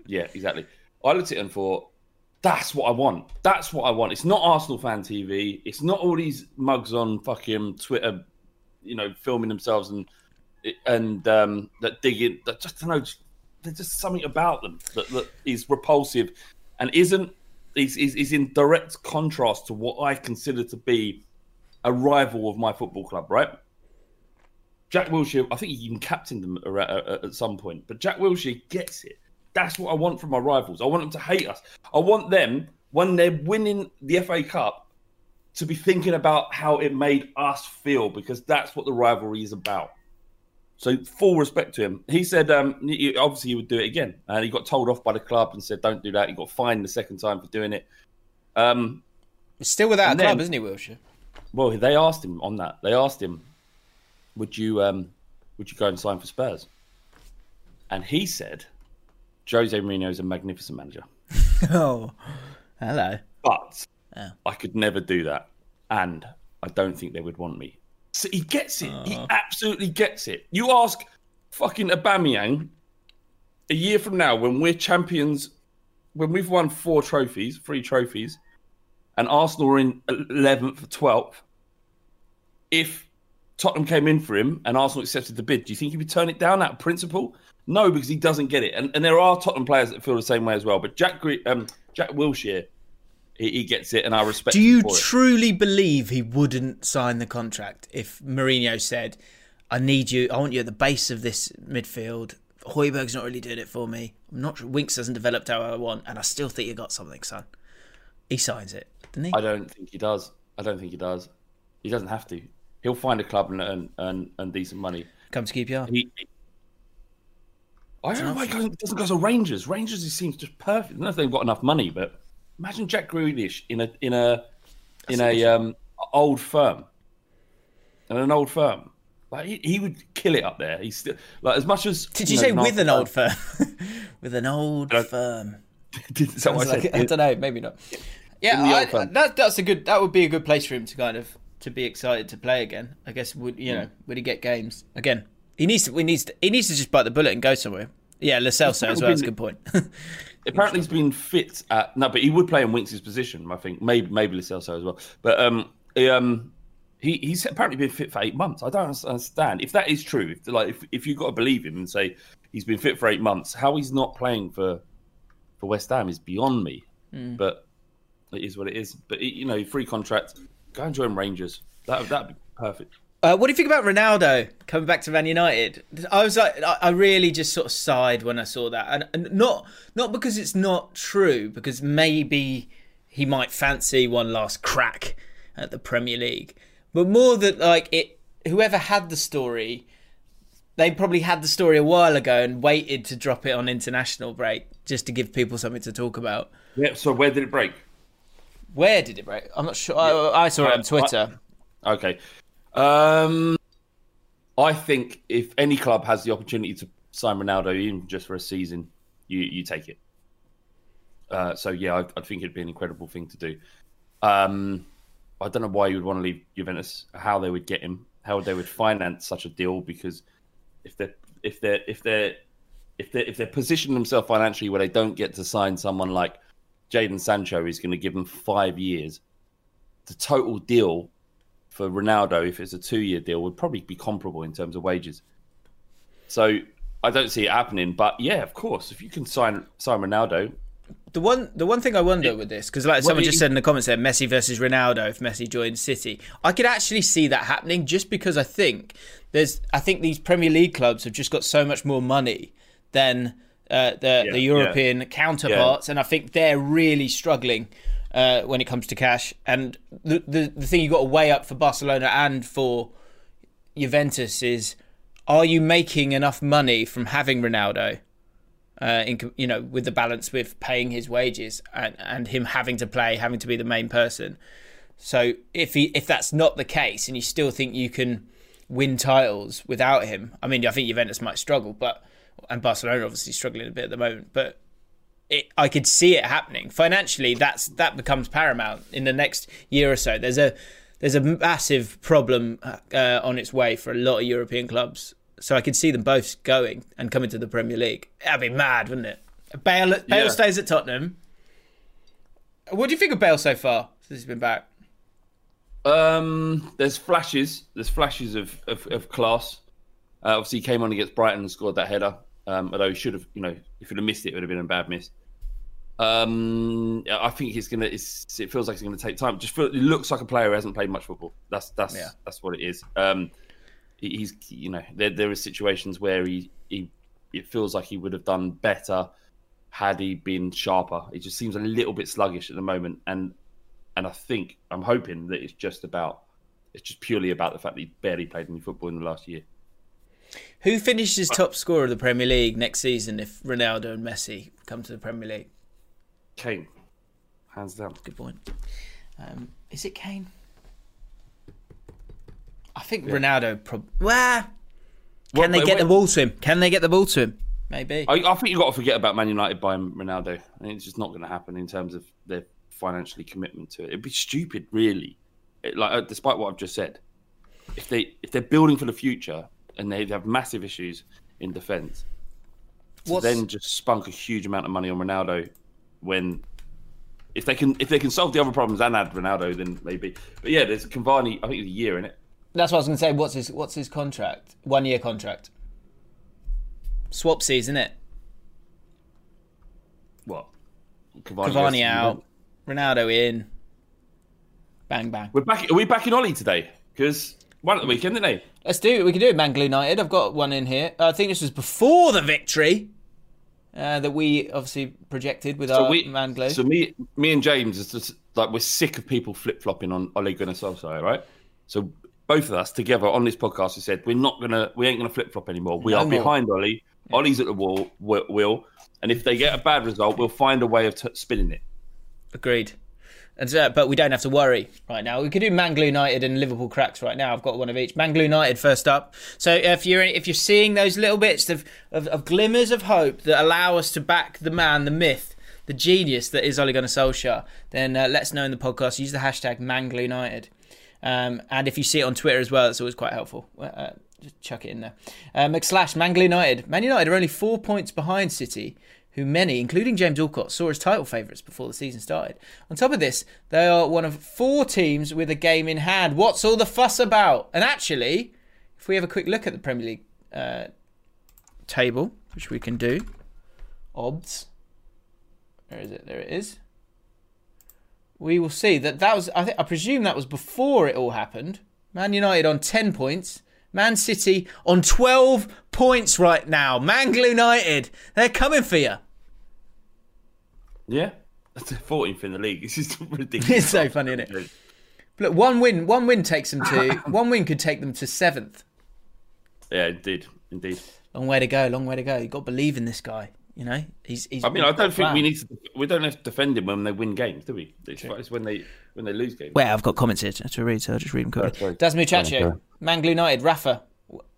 yeah, exactly. I looked at it and thought, that's what I want. That's what I want. It's not Arsenal fan TV. It's not all these mugs on fucking Twitter, you know, filming themselves and and um, that digging. That just I know. There's just something about them that, that is repulsive and isn't is, is is in direct contrast to what I consider to be a rival of my football club. Right. Jack Wilshere, I think he even captained them at, at some point, but Jack Wilshere gets it. That's what I want from my rivals. I want them to hate us. I want them, when they're winning the FA Cup, to be thinking about how it made us feel because that's what the rivalry is about. So, full respect to him. He said, um, he- obviously, he would do it again. And he got told off by the club and said, don't do that. He got fined the second time for doing it. Um, He's still without a club, isn't he, Wilshere? well, they asked him on that. They asked him, "Would you um, would you go and sign for Spurs?" And he said, "Jose Mourinho is a magnificent manager, Oh, hello. but Oh. I could never do that, and I don't think they would want me." So he gets it. He absolutely gets it. You ask fucking Aubameyang a year from now when we're champions, when we've won four trophies, three trophies, and Arsenal are in 11th or 12th, if Tottenham came in for him and Arsenal accepted the bid, do you think he would turn it down out of principle? No, because he doesn't get it. And, and there are Tottenham players that feel the same way as well. But Jack um, Jack Wilshere, he, he gets it, and I respect Do you for it. truly believe he wouldn't sign the contract if Mourinho said, "I need you. I want you at the base of this midfield." Højbjerg's not really doing it for me. I'm not sure. Winks hasn't developed how I want, and I still think you got something, son. He signs it, didn't he? I don't think he does. I don't think he does. He doesn't have to. He'll find a club and earn, earn, earn decent money. Come to QPR. He, I don't know why he doesn't go to Rangers. Rangers, he seems just perfect. I don't know if they've got enough money, but imagine Jack Grealish in a in a in a um, old firm, in an old firm. Like he, he would kill it up there. He's still like as much as. Did you know, say with an old firm? with an old don't- firm. Is that what I like- I don't know. Maybe not. Yeah, I, that, that's a good. That would be a good place for him to kind of to be excited to play again. I guess would you Hmm. know would he get games again? He needs to. We needs to. He needs to just bite the bullet and go somewhere. Yeah, Lo Celso as well. That's a good point. Apparently, he's been fit at no, but he would play in Winks' position. I think maybe maybe Lo Celso as well. But um, he, um, he he's apparently been fit for eight months. I don't understand if that is true. If like if if you've got to believe him and say he's been fit for eight months, how he's not playing for for West Ham is beyond me. But it is what it is. But you know, free contract. Go and join Rangers. That that'd be perfect. Uh, what do you think about Ronaldo coming back to Man United? I was like, I I really just sort of sighed when I saw that, and, and not not because it's not true, because maybe he might fancy one last crack at the Premier League, but more that like it, whoever had the story, they probably had the story a while ago and waited to drop it on international break just to give people something to talk about. Yeah. So where did it break? Where did it break? I'm not sure. I, I saw it on Twitter. Okay. Um, I think if any club has the opportunity to sign Ronaldo even just for a season, you you take it. Uh, so yeah, I, I think it'd be an incredible thing to do. Um, I don't know why you would want to leave Juventus. How they would get him, how they would finance such a deal because if they're if they're if they're if they if they're positioning themselves financially where they don't get to sign someone like Jadon Sancho is going to give them five years, the total deal for Ronaldo, if it's a two year deal, would probably be comparable in terms of wages. So I don't see it happening. But yeah, of course, if you can sign sign Ronaldo, The one, the one thing I wonder with this, because like someone just said in the comments there, Messi versus Ronaldo if Messi joins City, I could actually see that happening just because I think there's, I think these Premier League clubs have just got so much more money than uh, the Yeah, the yeah. European counterparts, and I think they're really struggling uh, when it comes to cash. And the, the the thing you've got to weigh up for Barcelona and for Juventus is, are you making enough money from having Ronaldo? uh, in you know with the balance with paying his wages and and him having to play, having to be the main person. So if he if that's not the case, and you still think you can win titles without him, I mean, I think Juventus might struggle, but and Barcelona obviously struggling a bit at the moment, but. It, I could see it happening financially. That's that becomes paramount in the next year or so. There's a there's a massive problem uh, on its way for a lot of European clubs. So I could see them both going and coming to the Premier League. That'd be mad, wouldn't it? Bale, Bale Yeah. stays at Tottenham. What do you think of Bale so far since he's been back? Um, there's flashes. There's flashes of of, of class. Uh, obviously, he came on against Brighton and scored that header. Um, although he should have, you know, if he'd have missed it, it would have been a bad miss. Um, I think he's gonna. It's, it feels like he's gonna take time. Just feel, it looks like a player who hasn't played much football. That's that's Yeah. that's what it is. Um, he's you know there there are situations where he he it feels like he would have done better had he been sharper. It just seems a little bit sluggish at the moment, and and I think I'm hoping that it's just about it's just purely about the fact that he barely played any football in the last year. Who finishes top scorer of the Premier League next season if Ronaldo and Messi come to the Premier League? Kane, hands down. Good point. Um, is it Kane? I think Ronaldo. Prob- well, can Well, they wait, get the ball to him? Can they get the ball to him? Maybe. I, I think you've got to forget about Man United buying Ronaldo. I think it's just not going to happen in terms of their financially commitment to it. It'd be stupid, really. It, like, uh, despite what I've just said, if they if they're building for the future and they have massive issues in defence, to then just spunk a huge amount of money on Ronaldo when if they can if they can solve the other problems and add Ronaldo, then maybe. But yeah, there's Cavani. I think it's a year in it. That's what I was going to say. What's his What's his contract? One year contract. Swap season, isn't it? What? Cavani, Cavani out, Ronaldo in. Bang bang. We're back. Are we back in Ollie today? Because one at the weekend, didn't they? Let's do it. We can do it. Mangle United. I've got one in here. I think this was before the victory uh, that we obviously projected with our we, so me, me and James is just like we're sick of people flip flopping on Ole Gunnar Solskjaer, right? So both of us together on this podcast, we said we're not gonna, we ain't gonna flip flop anymore. We No are more. behind Ollie. Ollie's at the wall, wi- will, and if they get a bad result, we'll find a way of t- spinning it. Agreed. And so, but we don't have to worry right now. We could do Mangle United and Liverpool cracks right now. I've got one of each. Mangle United first up. So if you're if you're seeing those little bits of, of, of glimmers of hope that allow us to back the man, the myth, the genius that is Ole Gunnar Solskjaer, then uh, let us know in the podcast. Use the hashtag Mangle United. Um, and if you see it on Twitter as well, it's always quite helpful. Uh, just chuck it in there. Uh, McSlash, Mangle United. Man United are only four points behind City, who many, including James Alcott, saw as title favourites before the season started. On top of this, they are one of four teams with a game in hand. What's all the fuss about? And actually, if we have a quick look at the Premier League uh, table, which we can do, odds. Where is it? There it is. We will see that that was. I think I presume that was before it all happened. Man United on ten points. Man City on twelve points right now. Mangle United, they're coming for you. Yeah, that's 14th in the league. This is ridiculous. It's so funny, isn't it? Look, one win, one win takes them to one win could take them to seventh. Yeah, indeed, indeed. Long way to go. Long way to go. You got to believe in this guy. You know, he's. he's I mean, I don't think we need to. We don't have to defend him when they win games, do we? It's, it's when they when they lose games. Well, I've got comments here to, to read, so I'll just read them quickly. sorry. Das Muchacho, Sorry, sorry. Mangle United, Rafa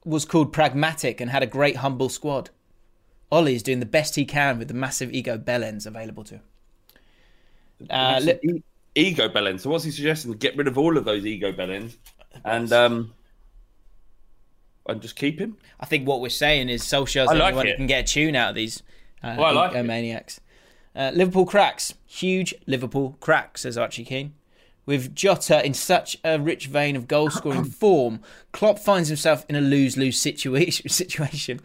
was called pragmatic and had a great humble squad. Ollie is doing the best he can with the massive ego bellends available to him. Uh, li- ego bellends. So what's he suggesting? Get rid of all of those ego bellends and um and just keep him. I think what we're saying is Solskjaer's the like only one who can get a tune out of these uh, Well, it. maniacs. Uh, Liverpool cracks. Huge Liverpool cracks, says Archie Keane. With Jota in such a rich vein of goal scoring form, Klopp finds himself in a lose lose situation. situation.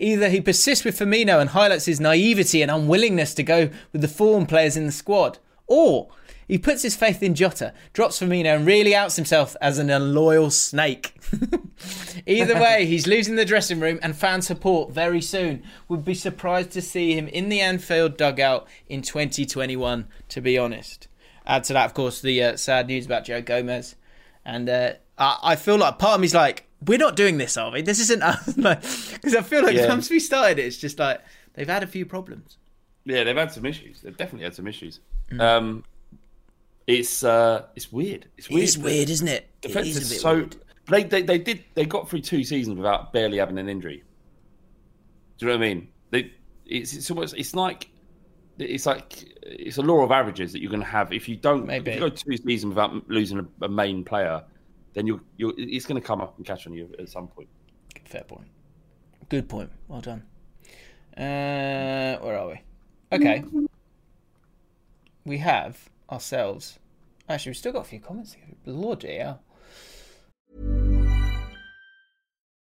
Either he persists with Firmino and highlights his naivety and unwillingness to go with the form players in the squad, or he puts his faith in Jota, drops Firmino, and really outs himself as an unloyal snake. Either way, he's losing the dressing room and fan support very soon. Would be surprised to see him in the Anfield dugout in 2021, to be honest. Add to that, of course, the uh, sad news about Joe Gomez. And uh, I, I feel like part of me's like, we're not doing this, are we? This isn't us. Because I feel like Yeah. once we started it, it's just like they've had a few problems. Yeah, they've had some issues. They've definitely had some issues. Mm. Um, it's uh, it's weird. It's weird. It's weird, isn't it? It Defence is is so weird. they, they they did they got through two seasons without barely having an injury. Do you know what I mean? They it's it's almost it's like it's like it's a law of averages that you're going to have if you don't Maybe. if you go two seasons without losing a, a main player, then you you it's going to come up and catch on you at some point. Fair point. Good point. Well done. Uh, where are we? Okay. We have ourselves. Actually, we've still got a few comments. here. Bloody hell.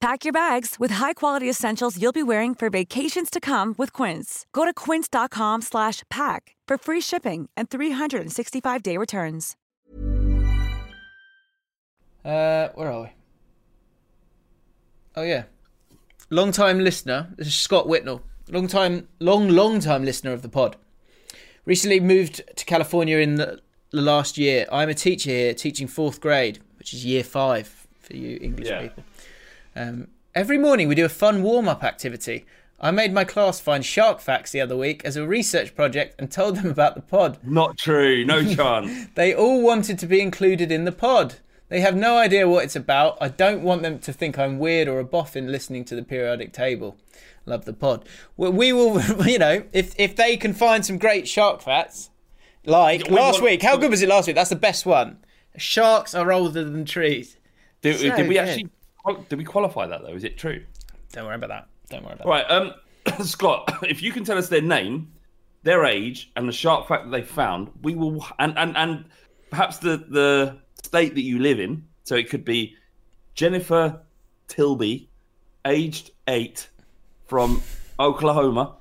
Pack your bags with high-quality essentials you'll be wearing for vacations to come with Quince. Go to quince.com slash pack for free shipping and 365-day returns. Uh, where are we? Oh yeah, long time listener. This is Scott Whitnell, long time, long, long time listener of the pod. Recently moved to California in the, the last year. I'm a teacher here, teaching fourth grade, which is year five for you English Yeah. people. Um, every morning we do a fun warm up activity. I made my class find shark facts the other week as a research project and told them about the pod. Not true. No chance. They all wanted to be included in the pod. They have no idea what it's about. I don't want them to think I'm weird or a boffin listening to the periodic table. Love the pod. We we will, you know, if if they can find some great shark facts, like we last want- week. How good was it last week? That's the best one. Sharks are older than trees. Did, So did we good. actually did we qualify that though? Is it true? Don't worry about that. Don't worry about All right, um, Scott, if you can tell us their name, their age, and the shark fact that they found, we will, and and and perhaps the the state that you live in. So it could be Jennifer Tilby, aged eight, from Oklahoma.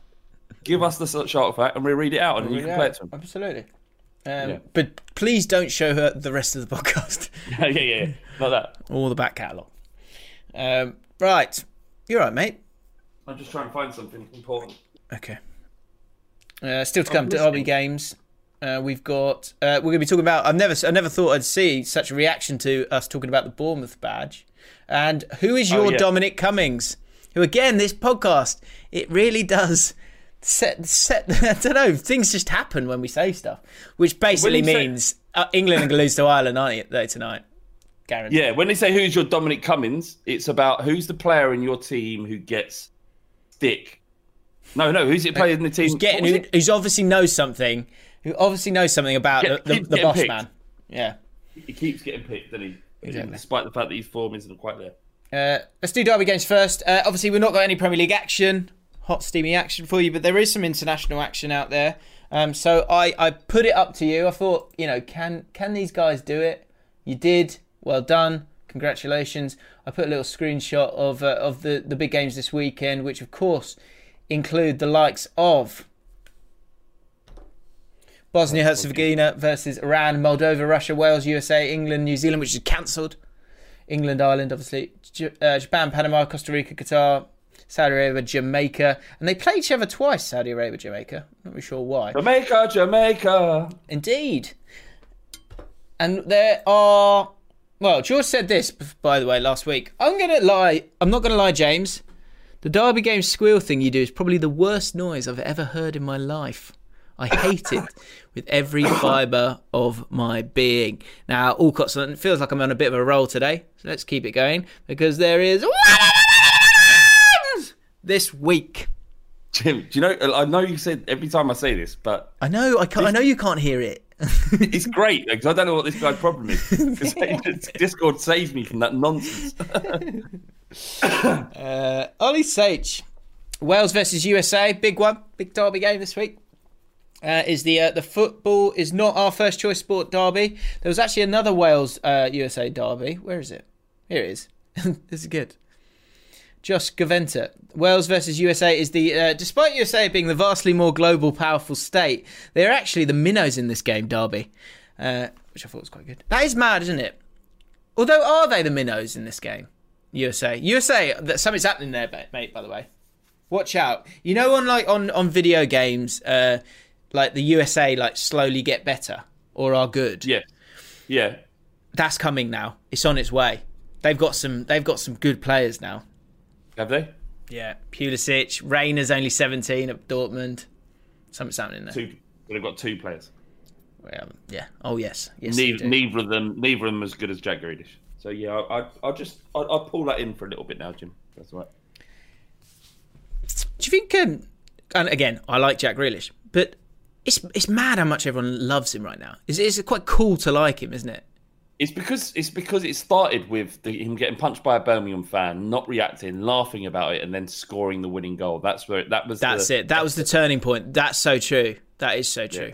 Give us the shark fact, and we'll read it out, and that. you can play it to them. Absolutely. Um, Yeah. But please don't show her the rest of the podcast yeah, yeah, yeah. Not that. or the back catalogue. Um, right. You're right, mate. I'm just trying to find something important. Okay. Uh, still to come, I'm Derby games. Uh, we've got. Uh, we're going to be talking about. I've never. I never thought I'd see such a reaction to us talking about the Bournemouth badge. And who is Oh, your yeah. Dominic Cummings? Who again? This podcast. It really does set set. I don't know. Things just happen when we say stuff, which basically When you say- means uh, England are going to lose to Ireland, aren't they tonight? Guaranteed. Yeah, when they say who's your Dominic Cummings, it's about who's the player in your team who gets stick. No, no, who's it player in the team? Who's getting? Who, who's obviously knows something. Who obviously knows something about Get- the, the, the boss picked. man. Yeah. He keeps getting picked, doesn't he? Exactly. Despite the fact that his form isn't quite there. Uh, let's do Derby games first. Uh, obviously, we've not got any Premier League action, hot steamy action for you, but there is some international action out there. Um, so I, I put it up to you. I thought, you know, can can these guys do it? You did. Well done. Congratulations. I put a little screenshot of uh, of the the big games this weekend, which of course include the likes of Bosnia Herzegovina versus Iran, Moldova, Russia, Wales, USA, England, New Zealand, which is cancelled. England, Ireland, obviously, J- uh, Japan, Panama, Costa Rica, Qatar, Saudi Arabia, Jamaica, and they play each other twice. Saudi Arabia, Jamaica. Not really sure why. Jamaica, Jamaica. Indeed. And there are. Well, George said this, by the way, last week. I'm going to lie. I'm not going to lie, James. The Derby game squeal thing you do is probably the worst noise I've ever heard in my life. I hate it with every fibre of my being. Now, Alcott's it feels like I'm on a bit of a roll today, so let's keep it going because there is this week. Jim, do you know? I know you said every time I say this, but I know, I, can't, I know you can't hear it. it's great because I don't know what this guy's problem is. Discord saves me from that nonsense. Uh, Ollie Sage, Wales versus USA, big one, big derby game this week. Uh, is the uh, the football is not our first choice sport derby. There was actually another Wales uh, USA derby. Where is it? Here it is. this is good. Josh Gaventa. Wales versus USA is the uh, despite USA being the vastly more global, powerful state, they're actually the minnows in this game derby, uh, which I thought was quite good. That is mad, isn't it? Although, are they the minnows in this game? USA, USA. that- Something's happening there, mate. mate, By the way, watch out. You know, on like on on video games, uh, like the USA like slowly get better or are good. yeah, yeah. That's coming now. It's on its way. They've got some. They've got some good players now. Have they? Yeah, Pulisic. Reyna's only seventeen at Dortmund. Something's happening there. Two. They've got two players. Um, yeah. Oh yes. Yes. neither, neither of them, neither of them as good as Jack Grealish. So yeah, I, I, I'll just, I'll, I'll pull that in for a little bit now, Jim. That's right. Do you think? Um, and again, I like Jack Grealish, but it's it's mad how much everyone loves him right now. It's, it's quite cool to like him, isn't it? It's because it's because it started with the, him getting punched by a Birmingham fan, not reacting, laughing about it, and then scoring the winning goal. That's where that was. That's the, it. That was the turning point. That's so true. That is so true.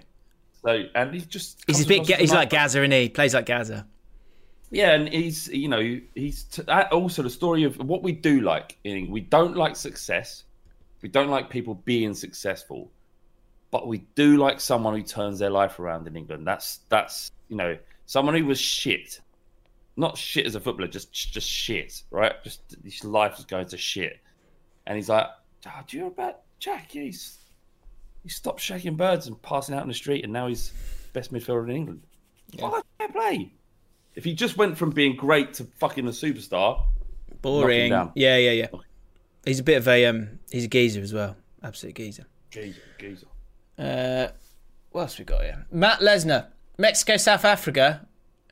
So and he's just He's a bit. across Ga- as a he's like Gazza, and he plays like Gazza. Yeah, and he's you know he's t- that also the story of what we do like. in- We don't like success. We don't like people being successful, but we do like someone who turns their life around in England. That's that's you know someone who was shit, not shit as a footballer, just just shit, right? Just his life was going to shit, and he's like, oh, "Do you know about Jack? Yeah, he's he stopped shaking birds and passing out in the street, and now he's best midfielder in England. What a fair play! If he just went from being great to fucking a superstar, Boring. Yeah, yeah, yeah. He's a bit of a um. He's a geezer as well. Absolute geezer. geezer, geezer. Uh, what else we got here? Matt Lesnar, Mexico, South Africa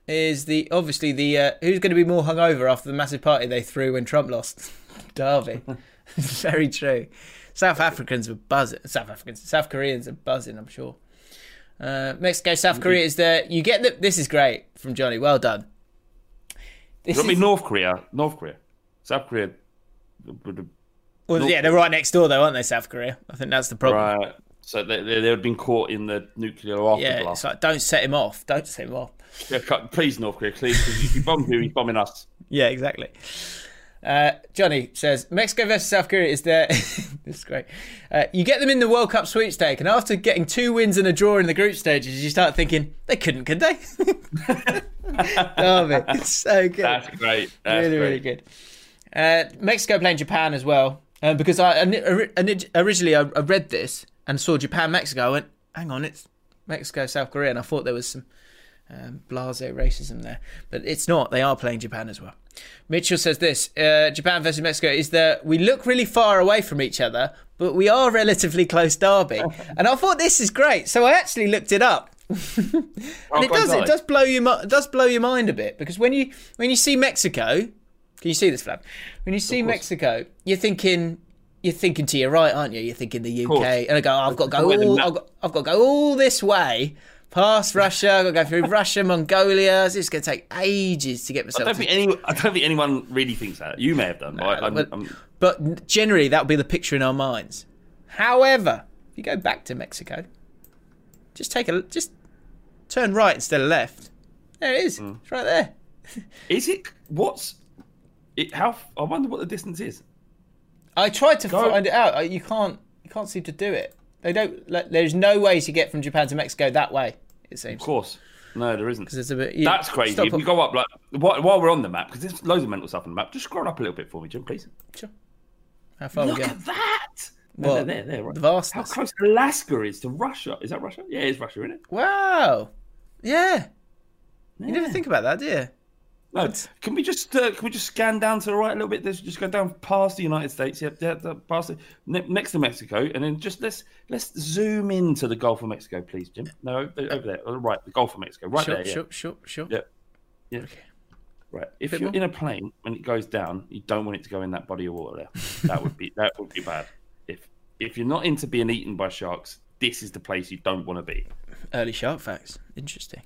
is the obviously the uh, who's going to be more hungover after the massive party they threw when Trump lost Derby. Very true. South Africans were buzzing. South Africans, South Koreans are buzzing. I'm sure. Uh, Mexico, South Korea is there. You get the. This is great from Johnny. Well done. This is- North Korea, North Korea, South Korea. well, yeah, they're right next door though, aren't they? South Korea. I think that's the problem. Right. So they, they, have been caught in the nuclear Yeah, afterblast. it's like don't set him off. Don't set him off. Yeah, please, North Korea, please. if you bomb here, he's bombing us. Yeah, exactly. Uh, Johnny says Mexico versus South Korea is there. this is great. Uh, you get them in the World Cup sweepstake, and after getting two wins and a draw in the group stages, you start thinking they couldn't, could they? Love it. It's so good. That's great. That's really, great. really good. Uh, Mexico playing Japan as well, um, because I ori- originally I, I read this and saw Japan Mexico. I went, hang on, it's Mexico South Korea, and I thought there was some um, blase racism there, but it's not. They are playing Japan as well. Mitchell says this: uh, Japan versus Mexico is that we look really far away from each other, but we are relatively close derby. and I thought this is great, so I actually looked it up. and it does it does blow it does blow your mind a bit because when you when you see Mexico, can you see this, Flav? When you see Mexico, you're thinking you're thinking to your right, aren't you? You're thinking the UK, and I go, oh, I've got to go all, I've got, I've got to go all this way. Past Russia, I've got to go through Russia, Mongolia. It's going to take ages to get I myself. don't to- think any. I don't think anyone really thinks that. You may have done. but I, I'm, but, I'm, but generally, that would be the picture in our minds. However, if you go back to Mexico, just take a just turn right instead of left. There it is. Hmm. It's right there. is it? What's it? How? I wonder what the distance is. I tried to Go- find it out. You can't. You can't seem to do it. They don't. Like, there's no way to get from Japan to Mexico that way. It seems. Of course. No, there isn't. Because it's a bit. you- That's crazy. stop if you go up like while, while we're on the map, because there's loads of mental stuff on the map. Just scroll up a little bit for me, Jim, please. Sure. How far we Look go? at that. What? There, there, there, right. The How close Alaska is to Russia? Is that Russia? Yeah, it's Russia, isn't it? Wow. Yeah. You never Yeah. think about that, do you? No, can we just uh, can we just scan down to the right a little bit? Let's just go down past the United States, yep, yeah, yeah, past it, ne- next to Mexico, and then just let's let's zoom into the Gulf of Mexico, please, Jim. No, over there, oh, right, the Gulf of Mexico, right sure, there, yeah, sure, sure, sure. yeah, yeah. Okay. Right. If Bit you're more. in a plane and it goes down, you don't want it to go in that body of water there. That would be that would be bad. If if you're not into being eaten by sharks, this is the place you don't want to be. Early shark facts. Interesting.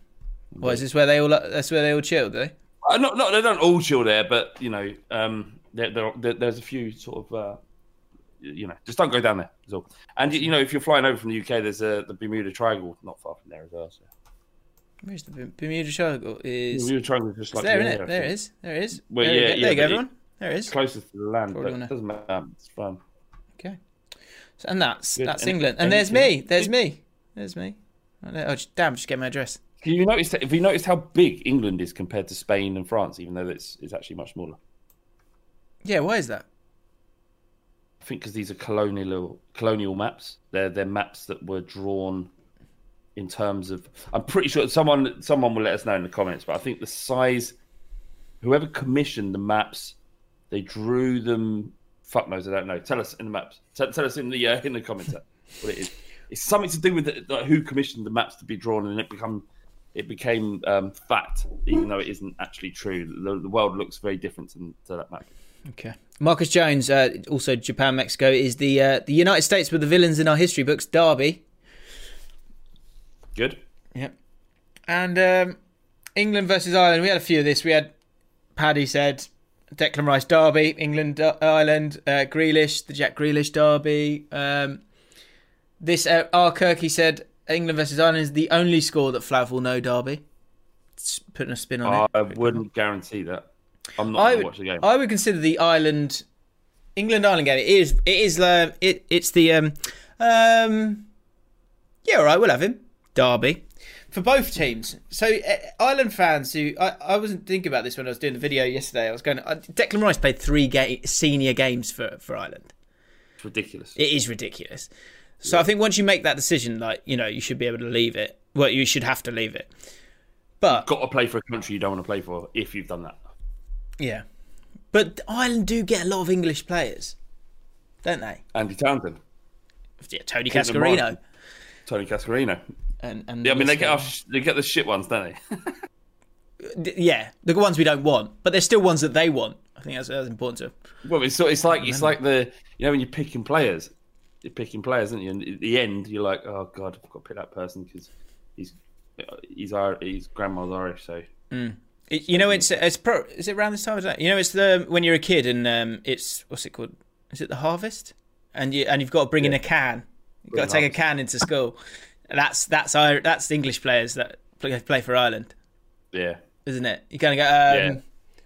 Why is this where they all? That's where they all chill, do they? Uh, not, not, they don't all chill there, but you know, um, there, there, there, there's a few sort of, uh, you know, just don't go down there. All. And you know, if you're flying over from the UK, there's uh, the Bermuda Triangle not far from there as well. So. Where's the Berm- Bermuda Triangle? Is Bermuda Triangle just like there, isn't it? There it is. There it is. Well, there yeah, you go, yeah, there you go, everyone. There it It's closest to the land, but it doesn't matter. It's fun. Okay. So, and that's Good. that's England. And there's me. There's me. There's me. Oh, damn! Just get my address. Have you noticed? Have you noticed how big England is compared to Spain and France, even though it's it's actually much smaller? Yeah. Why is that? I think because these are colonial colonial maps. They're they're maps that were drawn in terms of. I'm pretty sure someone someone will let us know in the comments, but I think the size. Whoever commissioned the maps, they drew them. Fuck knows, I don't know. Tell us in the maps. Tell, tell us in the uh, in the comments what it is. It's something to do with the, like, who commissioned the maps to be drawn, and it become it became um, fact, even though it isn't actually true. The, the world looks very different to, to that map. Okay. Marcus Jones, uh, also Japan, Mexico, is the uh, the United States with the villains in our history books. Derby. Good. Yep. And um, England versus Ireland. We had a few of this. We had Paddy said Declan Rice derby, England uh, Ireland, uh, Grealish, the Jack Grealish derby. Um, this uh, R Kirky said England versus Ireland is the only score that Flav will know derby. It's putting a spin on it. I wouldn't guarantee that. I'm not going to watch the game. I would consider the Ireland England Ireland game. It is it is uh, it it's the um um yeah all right we'll have him Derby for both teams. So uh, Ireland fans who I, I wasn't thinking about this when I was doing the video yesterday. I was going. Uh, Declan Rice played three ga- senior games for for Ireland. It's ridiculous. It is ridiculous. So I think once you make that decision, like you know, you should be able to leave it. Well, you should have to leave it. But Got to play for a country you don't want to play for if you've done that. yeah, but Ireland do get a lot of English players, don't they? Andy Townsend, Yeah, Tony Clinton Cascarino. Morrison. Tony Cascarino. And, and Yeah, I mean they get they get the shit ones, don't they? Yeah, the ones we don't want, but there's still ones that they want. I think that's, that's important to. well, it's it's like it's like the you know when you're picking players, picking players, aren't you? And at the end, you're like, oh god, I've got to pick that person because he's he's our his grandma's Irish, so It, you know, it's it's pro, is it around this time? of day? You know, it's the when you're a kid and um, it's what's it called? Is it the harvest? And you and you've got to bring in a can. You've got to take a can into school. That's that's our, that's English players that play, play for Ireland, yeah. isn't it? You're gonna go. Um, Yeah.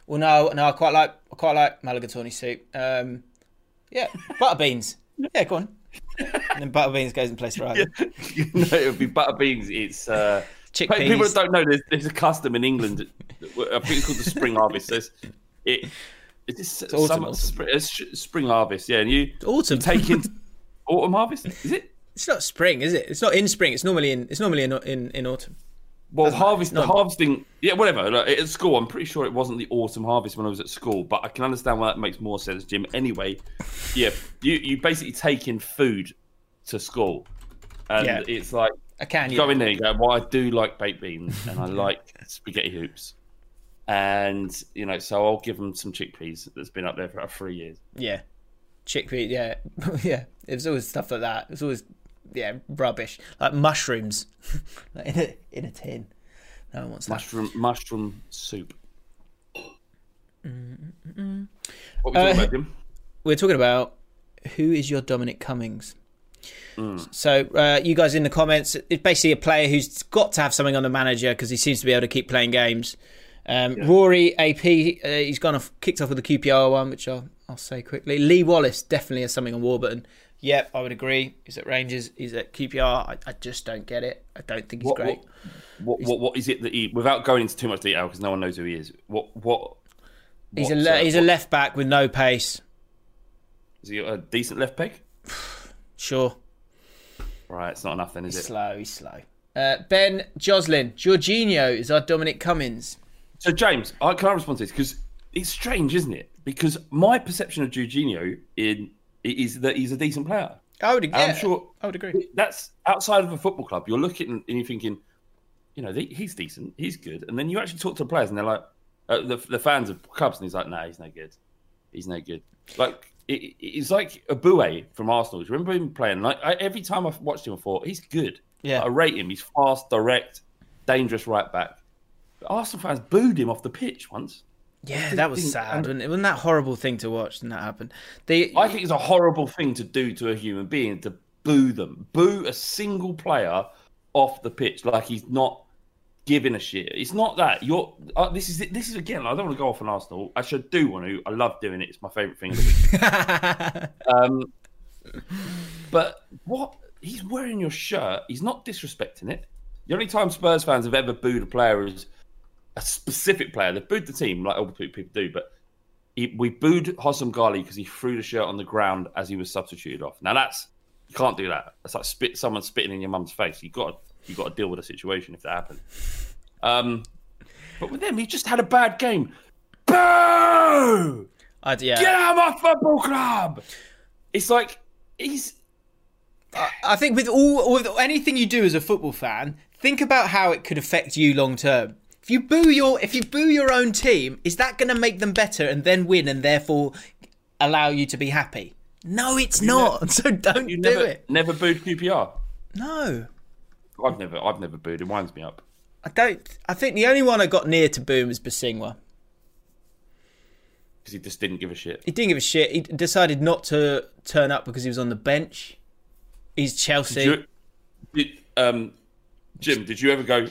Well, no, no, I quite like I quite like mulligatawny soup. Um, yeah, butter beans. Yeah, go on. And then butter beans goes in place right. no, it would be butter beans. It's uh, Chickpeas. people that don't know. There's, there's a custom in England. I think it's called the spring harvest. There's, it is this autumn, summer, autumn. spring, it's spring harvest. Yeah, and you Autumn. you take in autumn harvest. Is it? It's not spring, is it? It's not in spring. It's normally in. It's normally in in, in autumn. Well, harvest the harvesting. Yeah, whatever. Like, at school, I'm pretty sure it wasn't the autumn harvest when I was at school, but I can understand why that makes more sense, Jim. Anyway, yeah, you you basically take in food to school, and Yeah. it's like I can. you Yeah. go in there, you go, well, I do like baked beans and I like spaghetti hoops. And, you know, so I'll give them some chickpeas that's been up there for about three years. Yeah, chickpea. Yeah, yeah. It was always stuff like that. It was always yeah rubbish like mushrooms in a in a tin. No one wants that. Mushroom mushroom soup. Mm, What were we Uh, talking about, Jim? We're talking about who is your Dominic Cummings. So uh, you guys in the comments, it's basically a player who's got to have something on the manager because he seems to be able to keep playing games. Um, Rory AP, uh, he's gone off, kicked off with the QPR one, which I'll, I'll say quickly. Lee Wallace definitely has something on Warburton. Yep, I would agree. He's at Rangers. He's at QPR. I, I just don't get it. I don't think he's What, great. what, what, what, is it that he, without going into too much detail, because no one knows who he is, what, what, He's a le- uh, he's a left back with no pace. Is he a decent left peg? Sure, Right, it's not enough then, is he's it? slow. He's slow. Uh, ben Joslin, Jorginho is our Dominic Cummings. So, James, I can I respond to this? Because it's strange, isn't it? Because my perception of Jorginho in, is that he's a decent player. I would. agree. I'm sure I would agree. that's outside of a football club. You're looking and you're thinking, you know, he's decent, he's good, and then you actually talk to the players, and they're like, uh, the, the fans of clubs, and he's like, nah, he's no good, he's no good. Like it, it- it's like Eboué from Arsenal. Do you remember him playing? Like I, every time I've watched him, I thought he's good. Yeah. I rate him. He's fast, direct, dangerous right back. But Arsenal fans booed him off the pitch once. Yeah, that was sad. and- Wasn't, it? wasn't that horrible thing to watch? Didn't that happened. The I think it's a horrible thing to do to a human being to boo them, boo a single player off the pitch like he's not giving a shit. It's not that you're. Uh, this is this is again. I don't want to go off on Arsenal. I should do want to. I love doing it. It's my favourite thing. Of the week. um, but what he's wearing your shirt. He's not disrespecting it. The only time Spurs fans have ever booed a player is a specific player. They've booed the team like all people do, but he, we booed Hossam Ghali because he threw the shirt on the ground as he was substituted off. Now that's you can't do that. That's like spit someone spitting in your mum's face. You got you got to deal with the situation if that happens. Um, but with them, he just had a bad game. Boo! I, yeah, Get out of my football club! It's like he's I think with all with anything you do as a football fan, think about how it could affect you long term. If you boo your if you boo your own team, is that going to make them better and then win and therefore allow you to be happy? No, it's not. so don't you do never it. never booed QPR. No, I've never I've never booed. It winds me up. I don't. I think the only one I got near to boom was Bosingwa. because he just didn't give a shit. He didn't give a shit. He decided not to turn up because he was on the bench. He's Chelsea. Did you, did, um, Jim, did you ever go?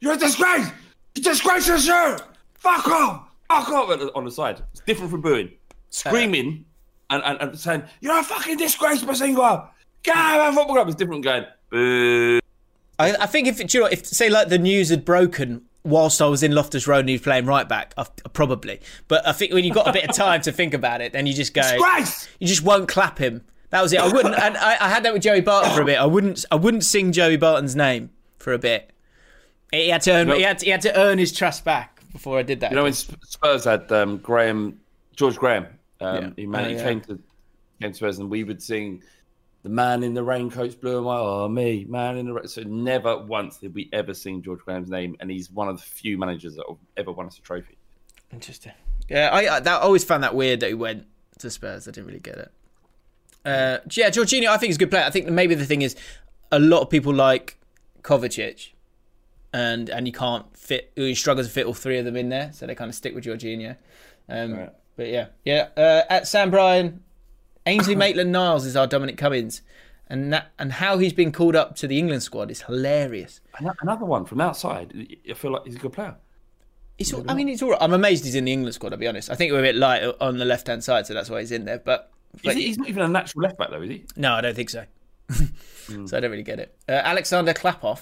You're a disgrace. You disgrace yourself. Fuck off. Fuck off uh, on the- side. It's different from booing, screaming, and, and, and saying you're a fucking disgrace, Bosingwa. Get out of our football club. It's different from going boo. I, I think if you know, if say like the news had broken whilst I was in Loftus Road and he was playing right back, I, probably. But I think when you've got a bit of time to think about it, then you just go, Disgrace. you just won't clap him. That was it. I wouldn't, and I, I had that with Joey Barton for a bit. I wouldn't, I wouldn't sing Joey Barton's name for a bit. He had to earn, No. he had, to, he had to earn his trust back before I did that. You know when Spurs had um, Graham, George Graham, um, Yeah. he, man, Oh, he yeah. came to came to Spurs and we would sing "The Man in the Raincoat's Blue and White." Oh, me, man in the rain. So never once did we ever sing George Graham's name, and he's one of the few managers that have ever won us a trophy. Interesting. Yeah, I, I, that, always found that weird that he went to Spurs. I didn't really get it. Uh, yeah, Jorginho, I think he's a good player. I think maybe the thing is, a lot of people like Kovacic, and and you can't fit. You struggle to fit all three of them in there, so they kind of stick with Jorginho. Um, Right. But yeah, yeah. Uh, at Sam Bryan, Ainsley Maitland-Niles is our Dominic Cummings, and that and how he's been called up to the England squad is hilarious. Another one from outside. I feel like he's a good player. It's all, I mean, it's all right. I'm amazed he's in the England squad. I'll be honest. I think we're a bit light on the left hand side, so that's why he's in there. But, but he, he's not even a natural left back though, is he? no, I don't think so. so I don't really get it. Uh, Alexander Klapoff,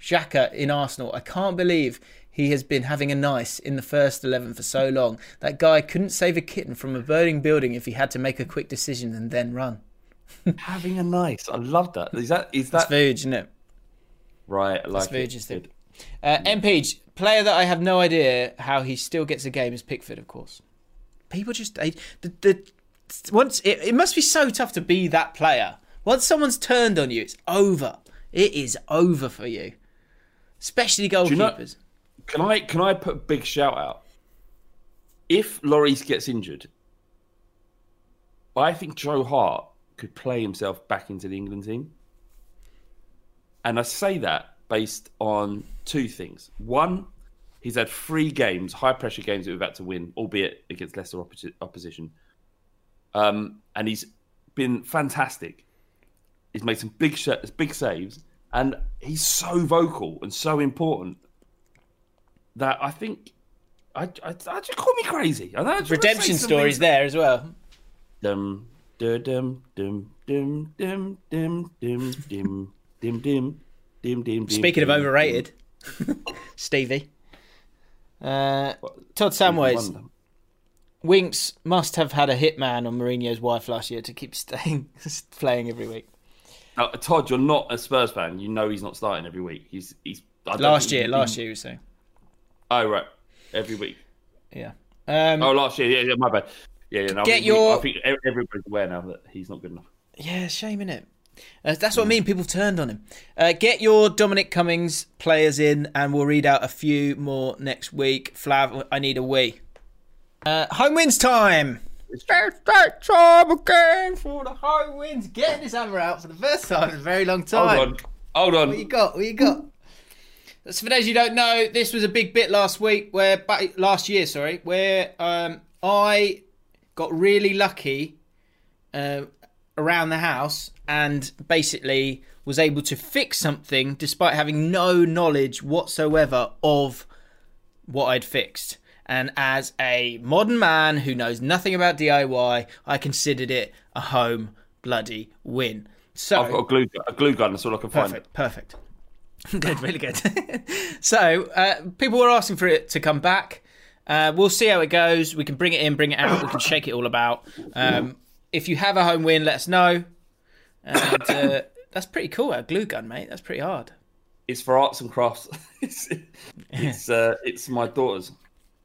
Xhaka in Arsenal. I can't believe he has been having a nice in the first 11 for so long. That guy couldn't save a kitten from a burning building if he had to make a quick decision and then run. Having a nice. I love that. Is that is that Vuj, isn't it? right? I like That's it. Vuj's thing. Uh, MPG, player that I have no idea how he still gets a game is Pickford, of course. People just they, the, the once it, it must be so tough to be that player. Once someone's turned on you, it's over. It is over for you, especially you know- goalkeepers. Can I can I put a big shout out? If Loris gets injured, I think Joe Hart could play himself back into the England team. And I say that based on two things. One, he's had three games, high pressure games that we've had to win, albeit against lesser opposi- opposition. Um, and he's been fantastic. He's made some big sh- big saves, and he's so vocal and so important that I think I, I, I just call me crazy. I know, I Redemption stories there as well. Dum dum dum dum dum dum dum dum dum dim dim dim dim. Speaking of overrated, Stevie. Uh, Todd Samways. Winks must have had a hitman on Mourinho's wife last year to keep staying playing every week. Now, Todd, you're not a Spurs fan. You know he's not starting every week. He's he's I Last year, he- last year, you saying. Oh right, every week. Yeah. Um, Oh, last year. Yeah, yeah. My bad. Yeah, yeah. No, Get we- your- I think everybody's aware now that he's not good enough. Yeah, shame in it. Uh, that's what I mean. People turned on him. Uh, get your Dominic Cummings players in, and we'll read out a few more next week. Flav, I need a wee. Uh, home wins time. It's that time again for the home wins. Getting this hammer out for the first time in a very long time. Hold on. Hold on. What you got? What you got? So for those you don't know, this was a big bit last week where last year, sorry, where um, I got really lucky uh, around the house and basically was able to fix something despite having no knowledge whatsoever of what I'd fixed. And as a modern man who knows nothing about DIY, I considered it a home bloody win. So I've got a glue gun. A glue gun. That's all I can find. Perfect, perfect. good, really good. so, uh, people were asking for it to come back. Uh, we'll see how it goes. We can bring it in, bring it out. We can shake it all about. Um, if you have a home win, let us know. And uh, that's pretty cool. A glue gun, mate. That's pretty hard. It's for arts and crafts. it's it's, uh, it's my daughter's.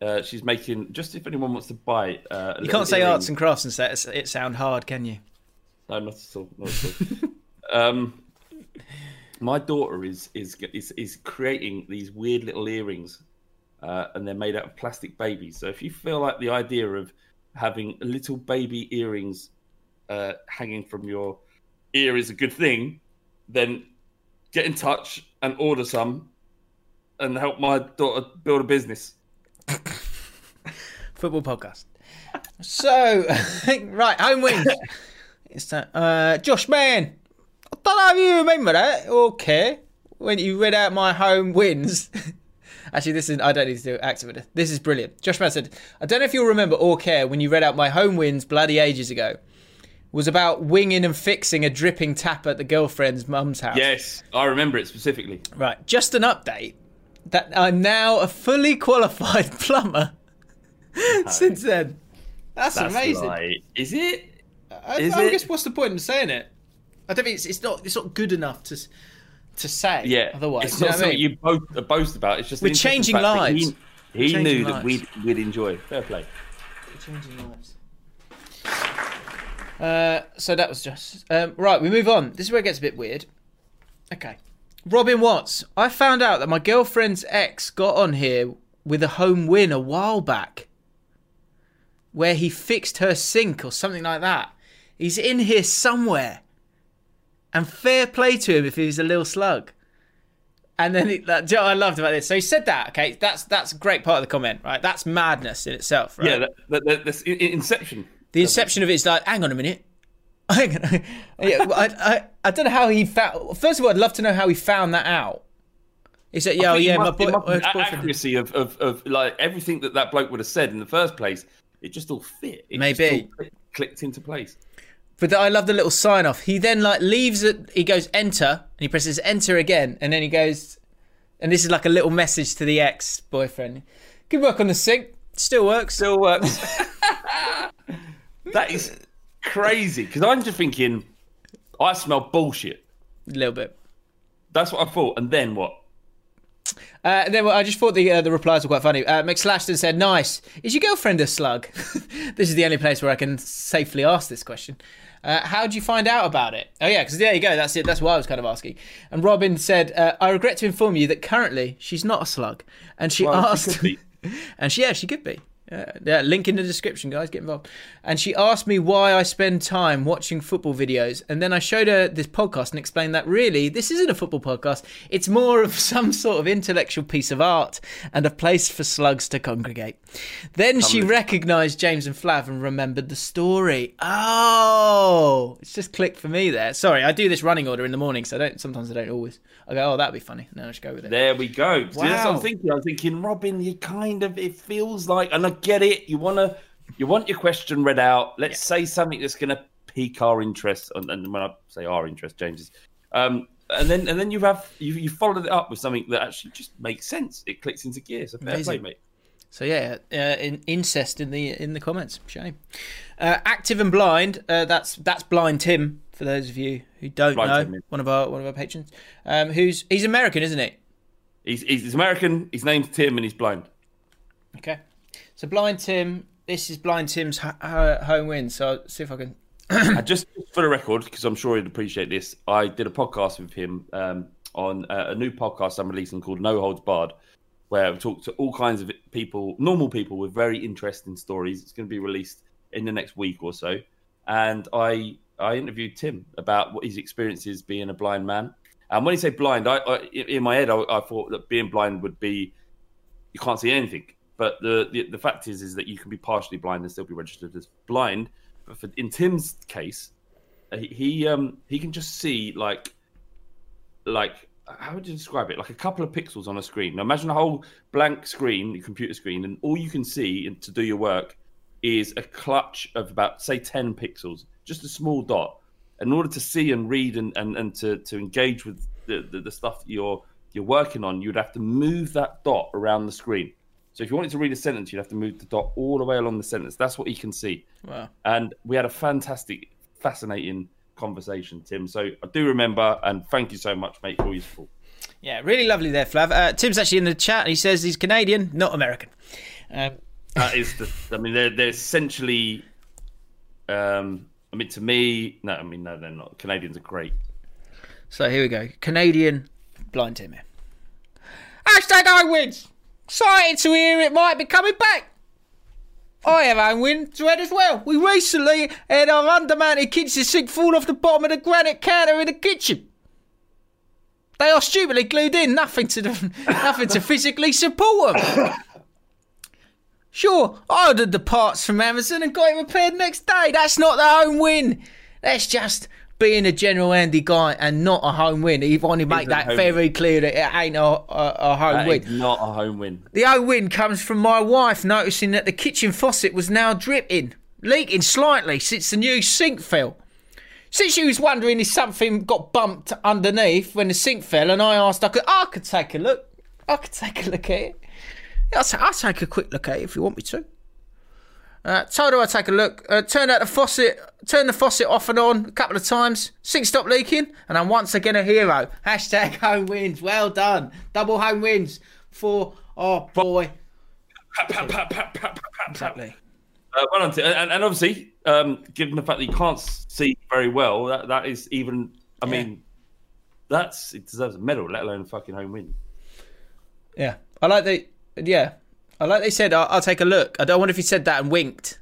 Uh, she's making just if anyone wants to buy. Uh, You can't say earring. arts and crafts and say it sound hard, can you? No, not at all. Not at all. um, my daughter is, is is is creating these weird little earrings, uh, and they're made out of plastic babies. So if you feel like the idea of having little baby earrings uh, hanging from your ear is a good thing, then get in touch and order some, and help my daughter build a business. Football podcast. So, right, home wins. It's that, Uh, Josh Man. I don't know if you remember that. Okay. When you read out my home wins. Actually, this is, I don't need to do it. This is brilliant. Josh Man said, I don't know if you'll remember or care when you read out my home wins bloody ages ago. Was about winging and fixing a dripping tap at the girlfriend's mum's house. Yes, I remember it specifically. Right, just an update that I'm now a fully qualified plumber since then. That's, That's amazing. like- is it? I, Is I it? guess what's the point in saying it? I don't think it's, it's not it's not good enough to to say. Yeah, Otherwise, it's you not what I something mean? you boast, uh, boast about. It's just We're changing lives. He, he changing knew that we'd we'd enjoy. Fair play. Changing lives. Uh, so that was just um, right. We move on. This is where it gets a bit weird. Okay, Robin Watts. I found out that my girlfriend's ex got on here with a home win a while back, where he fixed her sink or something like that. He's in here somewhere, and fair play to him if he's a little slug. And then it, that, you know what I loved about this. So he said that. Okay, that's that's a great part of the comment, right? That's madness in itself, right? Yeah, that, that, that, that's in- in- Inception. The inception of it is like, hang on a minute. Hang on. yeah, well, I, I, I don't know how he found. First of all, I'd love to know how he found that out. He said, "Yeah, oh, yeah, my must- boy, my the accuracy of, of, of like everything that that bloke would have said in the first place. It just all fit. It Maybe. just all clicked into place. But I love the little sign off. He then like leaves it. He goes enter, and he presses enter again, and then he goes, and this is like a little message to the ex boyfriend. Good work on the sink. Still works. Still works. that is crazy because I'm just thinking, I smell bullshit. A little bit. That's what I thought. And then what? Uh, then well, I just thought the uh, the replies were quite funny. Uh, McSlashton said, "Nice. Is your girlfriend a slug?" this is the only place where I can safely ask this question. Uh, how did you find out about it? Oh yeah, because there you go. That's it. That's what I was kind of asking. And Robin said, uh, "I regret to inform you that currently she's not a slug, and she Well, asked, be. and she yeah, she could be." Uh, yeah, link in the description, guys. Get involved. And she asked me why I spend time watching football videos, and then I showed her this podcast and explained that really this isn't a football podcast. It's more of some sort of intellectual piece of art and a place for slugs to congregate. Then she recognised James and Flav and remembered the story. Oh, it's just clicked for me there. Sorry, I do this running order in the morning, so I don't. Sometimes I don't always. I go, oh, that'd be funny. No, I just go with it. There we go. See, that's what I'm thinking. I'm thinking, Robin, you kind of it feels like, and I get it. You wanna, you want your question read out. Let's say something that's going to pique our interest, and, and when I say our interest, James's, um, and then and then you have you you followed it up with something that actually just makes sense. It clicks into gear. So fair play, Amazing. mate. So yeah, uh, in, incest in the in the comments. Shame. Uh, active and blind. Uh, that's that's blind Tim. For those of you who don't Blind know, Tim, yeah. one of our one of our patrons. Um, who's he's American, isn't he? He's he's American. His name's Tim, and he's blind. Okay. So blind Tim. This is blind Tim's ho- ho- home win. So I'll see if I can. Just for the record, because I'm sure he'd appreciate this, I did a podcast with him um, on uh, a new podcast I'm releasing called No Holds Barred, where I've talked to all kinds of people, normal people with very interesting stories. It's going to be released in the next week or so, and I I interviewed Tim about what his experiences being a blind man. And when you say blind, I, I in my head I, I thought that being blind would be you can't see anything. But the, the the fact is is that you can be partially blind and still be registered as blind. But for, in Tim's case, uh, he, he um he can just see like like how would you describe it? Like a couple of pixels on a screen. Now imagine a whole blank screen, your computer screen, and all you can see to do your work is a clutch of about say ten pixels, just a small dot. In order to see and read and, and, and to, to engage with the, the, the stuff that you're you're working on, you'd have to move that dot around the screen. So if you wanted to read a sentence, you'd have to move the dot all the way along the sentence. That's what he can see. Wow. And we had a fantastic, fascinating conversation, Tim. So I do remember, and thank you so much, mate, for all your support. Yeah, really lovely there, Flav. Uh, Tim's actually in the chat. He says he's Canadian, not American. Um, That is the. I mean, they're they're essentially. Um, I mean, to me, no. I mean, no, they're not. Canadians are great. So here we go. Canadian blind Tim here. Hashtag I wins. Excited to hear it might be coming back. I have own win to as well. We recently had our undermounted kitchen sink fall off the bottom of the granite counter in the kitchen. They are stupidly glued in, nothing to nothing to physically support them. Sure, I ordered the parts from Amazon and got it repaired next day. That's not the home win. That's just being a general Andy guy and not a home win. You want to make that very clear that it ain't a, a, a home That win. not a home win. The home win comes from my wife noticing that the kitchen faucet was now dripping, leaking slightly since the new sink fell. Since she was wondering if something got bumped underneath when the sink fell, and I asked, I could, I could take a look. I could take a look at it. I'll, I'll take a quick look at it if you want me to. Uh, told her I'd take a look. Uh, turned out the faucet, turned the faucet off and on a couple of times. Sink stopped leaking, and I'm once again a hero. Hashtag home wins. Well done. Double home wins for our boy. Pat, pat, pat. Exactly. Uh, well done, and, and obviously, um, given the fact that you can't see very well, that that is even. I Yeah. mean, that's it deserves a medal, let alone a fucking home win. Yeah, I like the Yeah, I like they said. I'll, I'll take a look. I don't wonder if he said that and winked,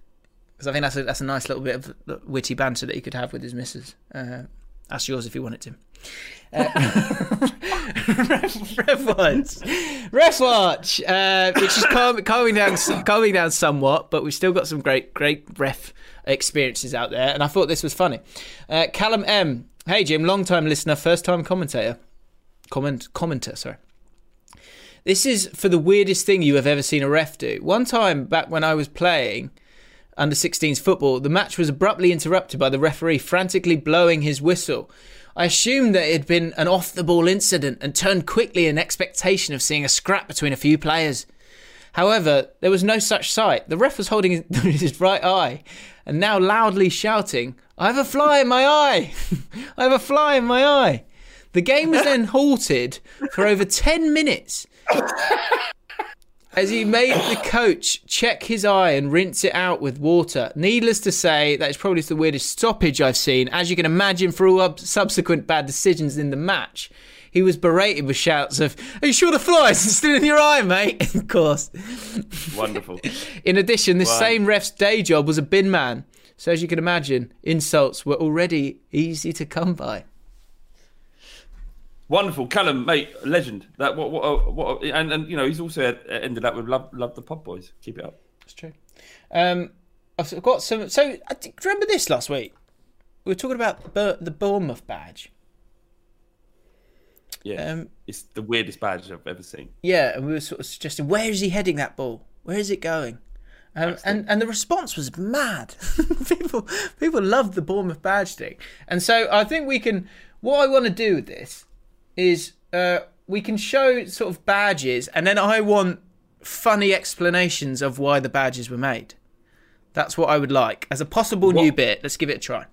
because I think that's a that's a nice little bit of witty banter that he could have with his missus. Uh, that's yours if you want it to. Uh, ref, ref watch, ref watch, uh, which is calm, calming down, calming down somewhat, but we've still got some great, great ref experiences out there, and I thought this was funny. Uh, Callum M, hey Jim, long time listener, first time commentator, comment commenter, sorry. This is for the weirdest thing you have ever seen a ref do. One time back when I was playing under 16s football, the match was abruptly interrupted by the referee frantically blowing his whistle. I assumed that it had been an off the ball incident and turned quickly in expectation of seeing a scrap between a few players. However, there was no such sight. The ref was holding his right eye and now loudly shouting, I have a fly in my eye! I have a fly in my eye! The game was then halted for over 10 minutes as he made the coach check his eye and rinse it out with water. Needless to say, that is probably the weirdest stoppage I've seen. As you can imagine, for all subsequent bad decisions in the match, he was berated with shouts of, Are you sure the fly is still in your eye, mate? of course. Wonderful. In addition, this Wow. same ref's day job was a bin man. So, as you can imagine, insults were already easy to come by. Wonderful, Callum, mate, legend. That what what what, and and you know he's also ended up with love love the pub boys. Keep it up. It's true. Um, I've got some. So, I d- do remember this last week? We were talking about Bur- the Bournemouth badge. Yeah, Um, it's the weirdest badge I've ever seen. Yeah, and we were sort of suggesting where is he heading that ball? Where is it going? Um, and and the response was mad. people people loved the Bournemouth badge thing, and so I think we can. What I want to do with this is uh, we can show sort of badges, and then I want funny explanations of why the badges were made. That's what I would like as a possible new bit. Let's give it a try.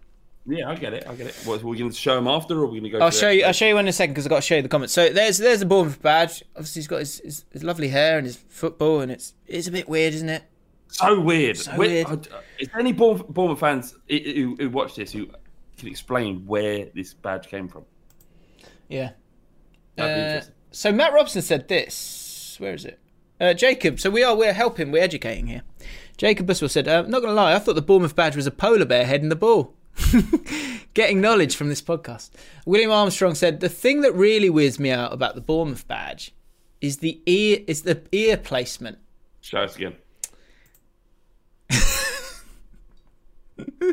Yeah, I get it. I get it. What, are going to show him after, or are we going to go? I'll show it? you. I'll show you in a second because I've got to show you the comments. So there's there's a Bournemouth badge. Obviously, he's got his, his, his lovely hair and his football, and it's it's a bit weird, isn't it? So weird. So Where- weird. Is there any Bournemouth, Bournemouth fans who, who watch this who can explain where this badge came from? Yeah. That'd be Uh, interesting. so Matt Robson said this. Where is it? Uh, Jacob. So we are we're helping. We're educating here. Jacob Buswell said, uh, "Not gonna lie, I thought the Bournemouth badge was a polar bear heading the ball." Getting knowledge from this podcast. William Armstrong said, "The thing that really weirds me out about the Bournemouth badge is the ear is the ear placement. Show us again.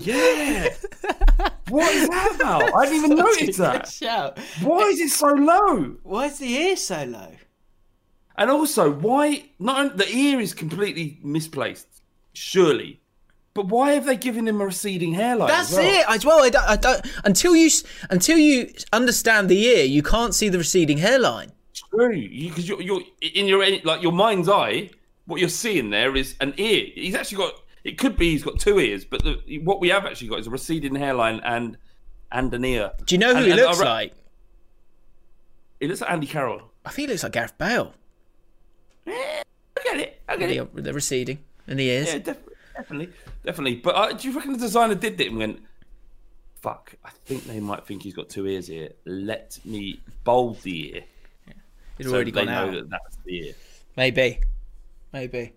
Yeah. what is that about? I didn't even notice that. Shout. Why is it so low? Why is the ear so low? And also, why not? The ear is completely misplaced, surely. But why have they given him a receding hairline? That's as well? it as well. I don't, I don't until you until you understand the ear, you can't see the receding hairline. True, because you, are you're in your like your mind's eye. What you're seeing there is an ear. He's actually got. It could be he's got two ears, but the, what we have actually got is a receding hairline and and an ear. Do you know who And- he looks re- like? He looks like Andy Carroll. I think he looks like Gareth Bale. Yeah, I get it. I get The, it. the receding and the ears. Yeah, def- definitely, definitely. But uh, do you reckon the designer did it and went, "Fuck, I think they might think he's got two ears here. Let me bold the ear." It's so already gone out. that that's the ear. Maybe, maybe.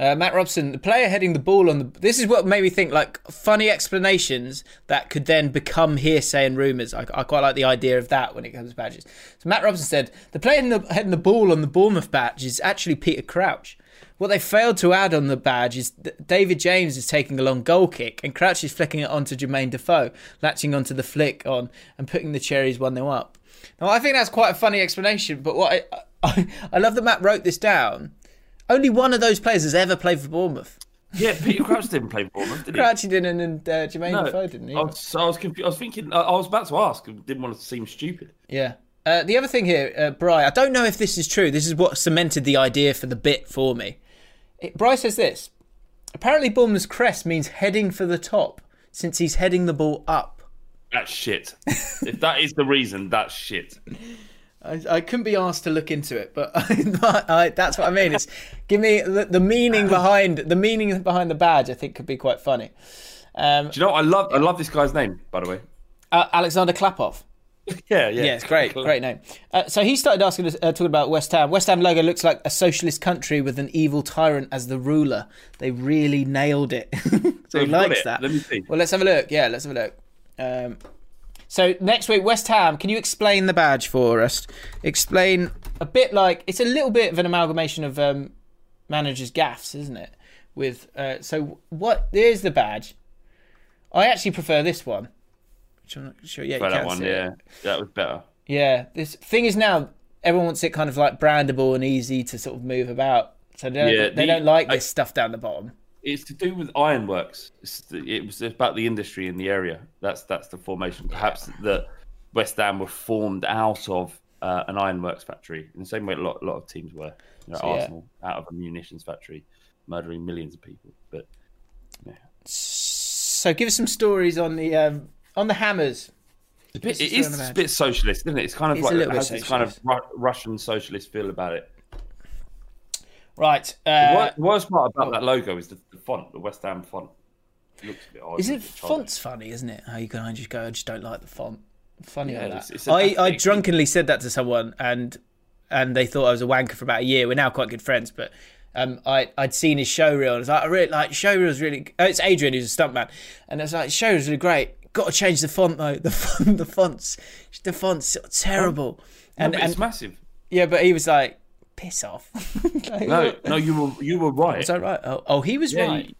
Uh, Matt Robson, the player heading the ball on the. This is what made me think like funny explanations that could then become hearsay and rumours. I, I quite like the idea of that when it comes to badges. So Matt Robson said the player heading the, heading the ball on the Bournemouth badge is actually Peter Crouch. What they failed to add on the badge is David James is taking a long goal kick and Crouch is flicking it onto Jermaine Defoe, latching onto the flick on and putting the Cherries 1 0 up. Now, I think that's quite a funny explanation, but what I, I, I love that Matt wrote this down. Only one of those players has ever played for Bournemouth. Yeah, Peter Crouch didn't play for Bournemouth, did he? Crouch didn't, and uh, Jermaine Defoe didn't. I either. was, so I was confused. I was thinking. I I was about to ask. I Didn't want to seem stupid. Yeah. Uh, the other thing here, uh, Bry, I don't know if this is true. This is what cemented the idea for the bit for me. It, Bry says this. Apparently, Bournemouth's crest means heading for the top, since he's heading the ball up. That's shit. if that is the reason, that's shit. I, I couldn't be asked to look into it, but I, I, that's what I mean. It's give me the, the meaning behind the meaning behind the badge. I think could be quite funny. Um, Do you know? What? I love. I love this guy's name. By the way. uh, Alexander Klapov. Yeah, yeah. Yeah, it's great, great name. Uh, so he started asking us, uh, talking about West Ham. West Ham logo looks like a socialist country with an evil tyrant as the ruler. They really nailed it. so he They've likes that. Let me see. Well, let's have a look. Yeah, let's have a look. Um, so next week, West Ham. Can you explain the badge for us? Explain a bit like it's a little bit of an amalgamation of um, managers' gaffs, isn't it? With uh, so what? There's the badge. I actually prefer this one. Which I'm not sure. Yeah, you that one. see it. Yeah, that was better. Yeah, this thing is now everyone wants it kind of like brandable and easy to sort of move about. So they don't, Yeah, they the- don't like I- this stuff down the bottom. It's to do with ironworks. The, it was about the industry in the area. That's that's the formation. Perhaps that West Ham were formed out of uh, an ironworks factory in the same way a lot, a lot of teams were. You know, So, yeah. Arsenal out of a munitions factory, murdering millions of people. But yeah. So give us some stories on the um, on the hammers. it's a bit, it is is what I'm a bit socialist, isn't it? It's kind of It's like it has this kind of Ru- Russian socialist feel about it. Right. The Uh, wor- worst part about that logo is the, the font, the West Ham font. It looks a bit odd. is it font's funny, isn't it? How you can just go, I just don't like the font. Funny Yeah, on it's- that. it's I, I drunkenly said that to someone, and and they thought I was a wanker for about a year. We're now quite good friends, but um, I I'd seen his show reel, and I was like, I really like show reel's really. Oh, it's Adrian who's a stuntman, and I was like, show reel's really great. Got to change the font though. The font, the fonts, the fonts terrible. No, And, but and it's massive. yeah, but he was like, piss off. Like, No, what? no, you were you were right. Was I right? Oh, oh he was yeah, right.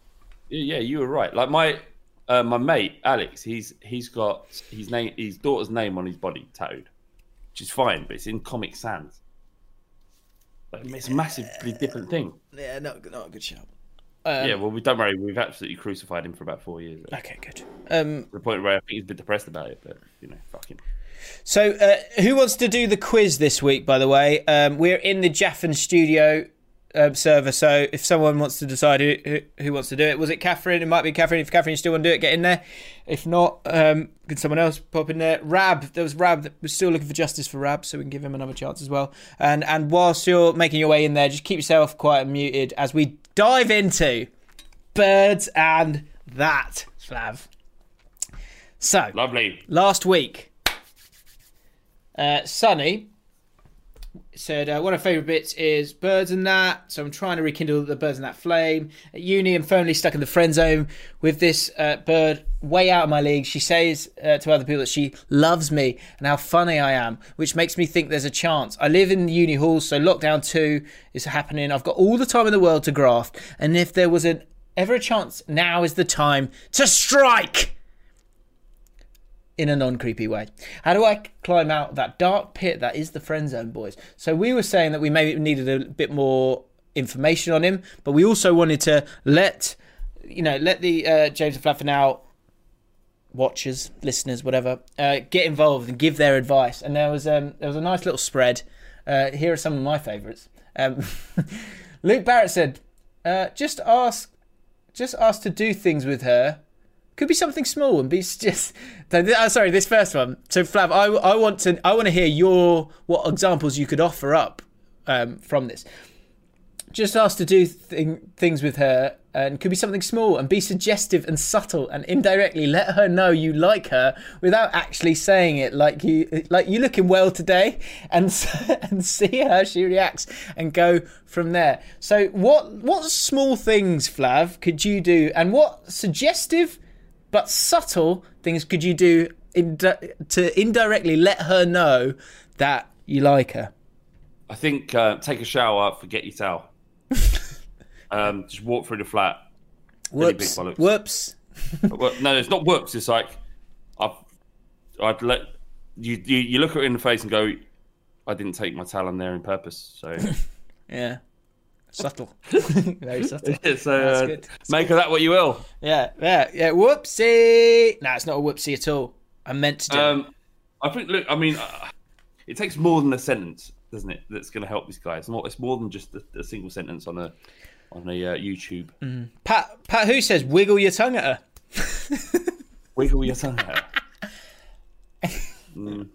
you- yeah, you were right. Like my uh, my mate Alex, he's he's got his name, his daughter's name on his body tattooed, which is fine, but it's in Comic Sans. Like, it's a massively different thing. Yeah, not not a good show. yeah, well, we don't worry. We've absolutely crucified him for about four years. Okay, good. Um, the point where I think he's a bit depressed about it, but you know, fuck him. So, uh, who wants to do the quiz this week? By the way, um, we're in the Jaffin Studio um, server. So, if someone wants to decide who, who, who wants to do it, was it Catherine? It might be Catherine. If Catherine you still want to do it, get in there. If not, um, can someone else pop in there? Rab, there was Rab. We're still looking for justice for Rab, so we can give him another chance as well. And and whilst you're making your way in there, just keep yourself quiet and muted as we dive into birds and that, Flav. So, Lovely. last week, uh, Sonny said uh, one of my favourite bits is birds and that. So I'm trying to rekindle the birds and that flame. At uni, I'm firmly stuck in the friend zone with this uh, bird way out of my league. She says uh, to other people that she loves me and how funny I am, which makes me think there's a chance. I live in the uni halls, so lockdown two is happening. I've got all the time in the world to graft, and if there was an ever a chance, now is the time to strike in a non creepy way. How do I climb out that dark pit that is the friend zone, boys? So we were saying that we maybe needed a bit more information on him, but we also wanted to let you know let the uh, James Flaffin out watchers, listeners, whatever, uh, get involved and give their advice. And there was um, there was a nice little spread. Uh, here are some of my favourites. Um, Luke Barrett said, uh, "Just ask, just ask to do things with her." Could be something small and be just. Oh, sorry, this first one. So Flav, I, I want to I want to hear your what examples you could offer up um, from this. Just ask to do thing, things with her and could be something small and be suggestive and subtle and indirectly let her know you like her without actually saying it like you like you looking well today and and see how she reacts and go from there. So what what small things Flav could you do and what suggestive but subtle things could you do in, to indirectly let her know that you like her? I think uh, take a shower, forget your towel. um, just walk through the flat. Whoops. Whoops. No, it's not whoops. It's like I've, I'd let you, you. You look at her in the face and go, "I didn't take my towel on there on purpose." So, Yeah. Subtle. Very subtle. so uh, good. Make of that what you will. Yeah, yeah, yeah. Whoopsie. No, it's not a whoopsie at all. I meant to do. it. Um, I think. Look, I mean, uh, it takes more than a sentence, doesn't it? That's going to help this guy. It's more. It's more than just a, a single sentence on a on a uh, YouTube. Pat, Pat, who says wiggle your tongue at her? Wiggle your tongue out. Mm.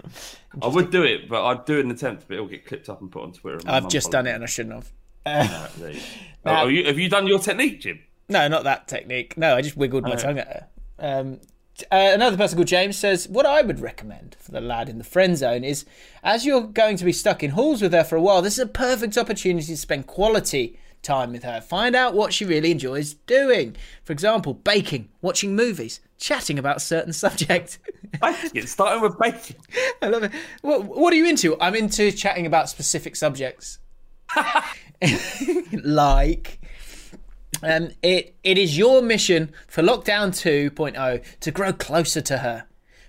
I would do it, but I'd do an attempt, but it'll get clipped up and put on Twitter. I've just done it and I shouldn't have. Uh. Oh, you- have you done your technique, Jim? No, not that technique. No, I just wiggled my Oh. tongue at her. Um, uh, another person called James says, What I would recommend for the lad in the friend zone is as you're going to be stuck in halls with her for a while, this is a perfect opportunity to spend quality time with her. Find out what she really enjoys doing. For example, baking, watching movies, chatting about certain subject. Bacon, starting with baking. I love it. What, what are you into? I'm into chatting about specific subjects. like, um, it it is your mission for Lockdown 2.0 to grow closer to her.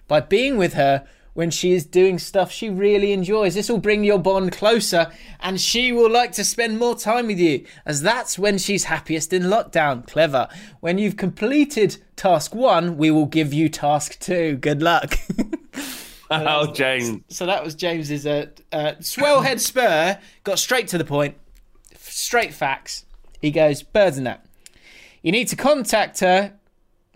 By being with her when she is doing stuff she really enjoys. This will bring your bond closer and she will like to spend more time with you, as that's when she's happiest in lockdown. Clever. When you've completed task one, we will give you task two. Good luck. Oh, James. So that was James's uh, uh, swellhead spur. Got straight to the point, straight facts. He goes, birds and that. You need to contact her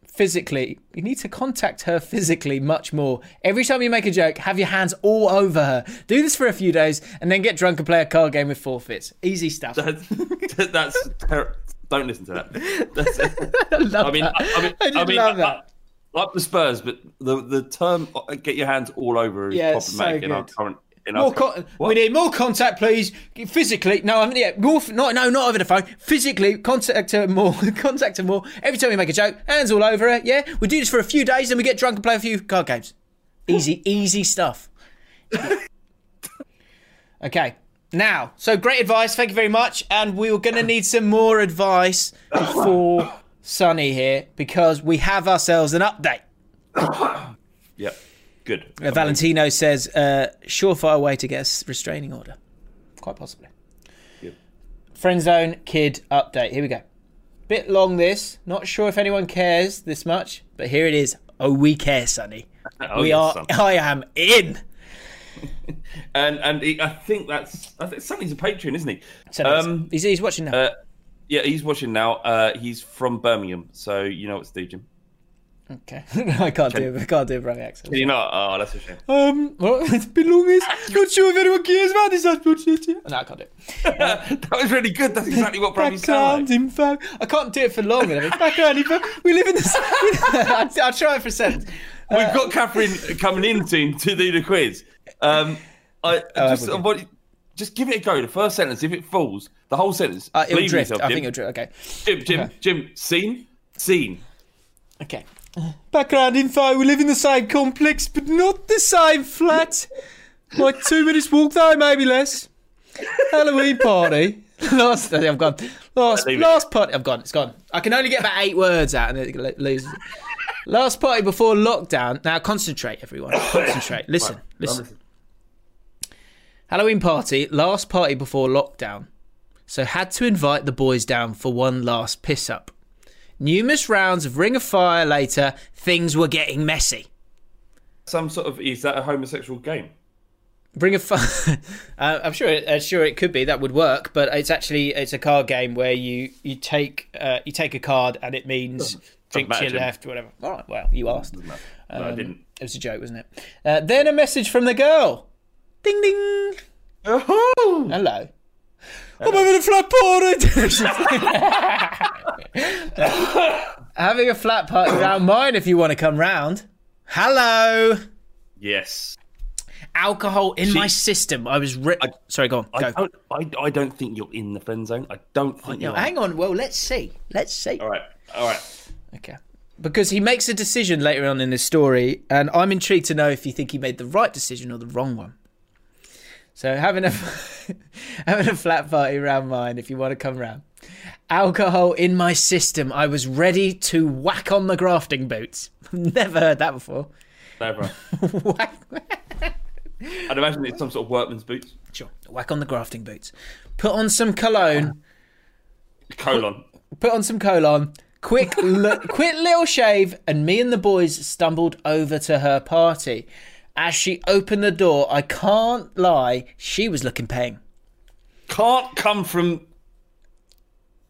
physically. You need to contact her physically much more. Every time you make a joke, have your hands all over her. Do this for a few days, and then get drunk and play a card game with forfeits. Easy stuff. That's, that's ter- don't listen to that. I mean, that. I, I mean, I I mean, love that. Like the Spurs, but the the term uh, "get your hands all over" is Yeah, problematic so in our current. In More con- What? we need more contact, please. Physically, no, I mean, yeah, more, f- no, no, not over the phone. Physically, contact her more. contact her more. Every time we make a joke, hands all over her. Yeah, we do this for a few days, then we get drunk and play a few card games. Easy, easy stuff. okay, now, so great advice. Thank you very much, and we were going to need some more advice for Sonny here because we have ourselves an update. Yep, good. Uh, Valentino says, uh, surefire way to get a restraining order. Quite possibly. Yep. Friend zone kid update. Here we go. Bit long this. Not sure if anyone cares this much, but here it is. Oh, we care, Sonny. Oh, we are. I am in. And and he, I think that's I think something's a patron, isn't he? Um, he's, he's watching now. uh, yeah, he's watching now. Uh, he's from Birmingham, so you know what to do, Jim. okay. I can't do. I can't do a Brummy accent. Can you not? Oh, that's a shame. Um, well, it's been long. Not sure if anyone cares about this. No, I can't do it. that was really good. That's exactly what Brummy Background sound like. info. I can't do it for long. and everything. Background info. We live in this. I'll, I'll try it for a sentence. We've got Catherine coming in soon to do the quiz. Um, I Oh, just. I just give it a go. The first sentence, if it falls, the whole sentence. Uh, it'll drift. yourself, I think it'll drift. Okay. Jim, Jim, Okay. Jim. Scene, scene. Okay. Background info. We live in the same complex, but not the same flat. Like two minutes walk though, maybe less. Halloween party. Last, I've gone. Last, it. last party. I've gone. It's gone. I can only get about eight words out, and it lo- loses. Last party before lockdown. Now concentrate, everyone. Concentrate. Listen. Listen. Halloween party. Last party before lockdown. So had to invite the boys down for one last piss up. Numerous rounds of Ring of Fire later, things were getting messy. Some sort of is that a homosexual game? Ring of Fire. uh, I'm sure. It, uh, sure, it could be that would work, but it's actually it's a card game where you you take uh, you take a card and it means drink to your left, whatever. All right. Well, you asked. No, I Um, didn't. It was a joke, wasn't it? Uh, then a message from the girl. Ding ding. Oh, Hello. I'm having a flat party. having a flat party round mine if you want to come round. Hello. yes. Alcohol in my system. I was. Ri- Sorry, go on. I Go. don't. I, I don't think you're in the friend zone. I don't think No, hang on. Well, let's see. Let's see. All right. All right. Okay. Because he makes a decision later on in this story, and I'm intrigued to know if you think he made the right decision or the wrong one. So having a having a flat party around mine, if you want to come round. Alcohol in my system. I was ready to whack on the grafting boots. Never heard that before. Never. whack, I'd imagine it's some sort of workman's boots. sure. Whack on the grafting boots. Put on some cologne. Colon. put on some colon, quick, l- quick little shave, and me and the boys stumbled over to her party. As she opened the door, I can't lie, she was looking paying. Can't come from.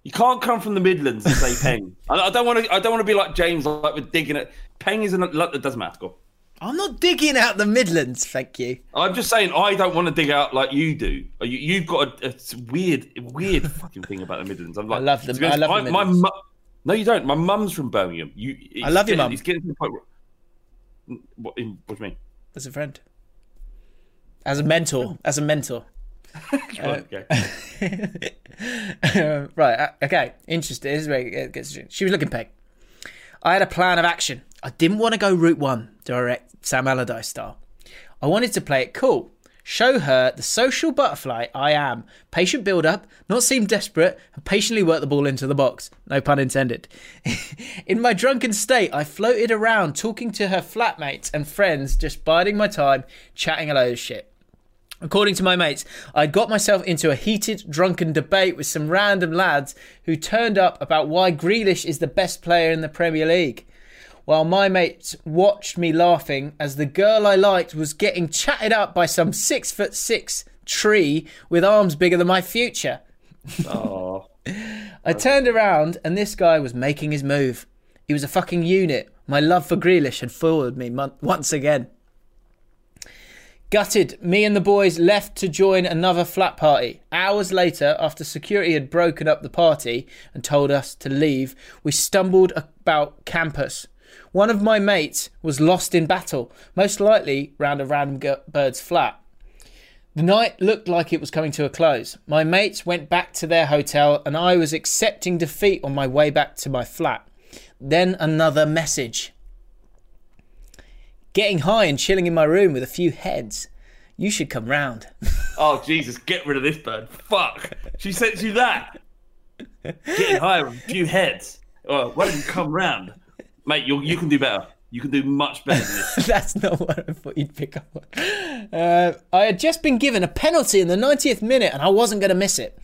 You can't come from the Midlands and say Peng. I, I don't want to. I don't want to be like James, like we're digging it. Peng isn't. It doesn't matter. Go. I'm not digging out the Midlands, thank you. I'm just saying I don't want to dig out like you do. You, you've got a, a weird, weird fucking thing about the Midlands. I'm like, I love them- honest, I love my, the my No, you don't. My mum's from Birmingham. You. I love your mum. It's getting to the point. Where, what, what do you mean? As a friend. As a mentor. As a mentor. Right, okay. right, uh, okay. Interesting. This is where it gets interesting. She was looking peg. I had a plan of action. I didn't want to go route one, direct Sam Allardyce style. I wanted to play it cool. Show her the social butterfly I am. Patient build up, not seem desperate, and patiently work the ball into the box. No pun intended. In my drunken state, I floated around talking to her flatmates and friends, just biding my time, chatting a load of shit. According to my mates, I'd got myself into a heated, drunken debate with some random lads who turned up about why Grealish is the best player in the Premier League while my mates watched me laughing as the girl I liked was getting chatted up by some six foot six tree with arms bigger than my future. Oh. I turned around and this guy was making his move. He was a fucking unit. My love for Grealish had fooled me mon- once again. Gutted, me and the boys left to join another flat party. Hours later, after security had broken up the party and told us to leave, we stumbled about campus. One of my mates was lost in battle, most likely round a random bird's flat. The night looked like it was coming to a close. My mates went back to their hotel, and I was accepting defeat on my way back to my flat. Then another message. Getting high and chilling in my room with a few heads. You should come round. Oh Jesus! Get rid of this bird. Fuck. She sent you that. Getting high with a few heads. Oh, why don't you come round, mate? You you can do better. You can do much better than this. That's not what I thought you'd pick up. Uh, I had just been given a penalty in the 90th minute and I wasn't going to miss it.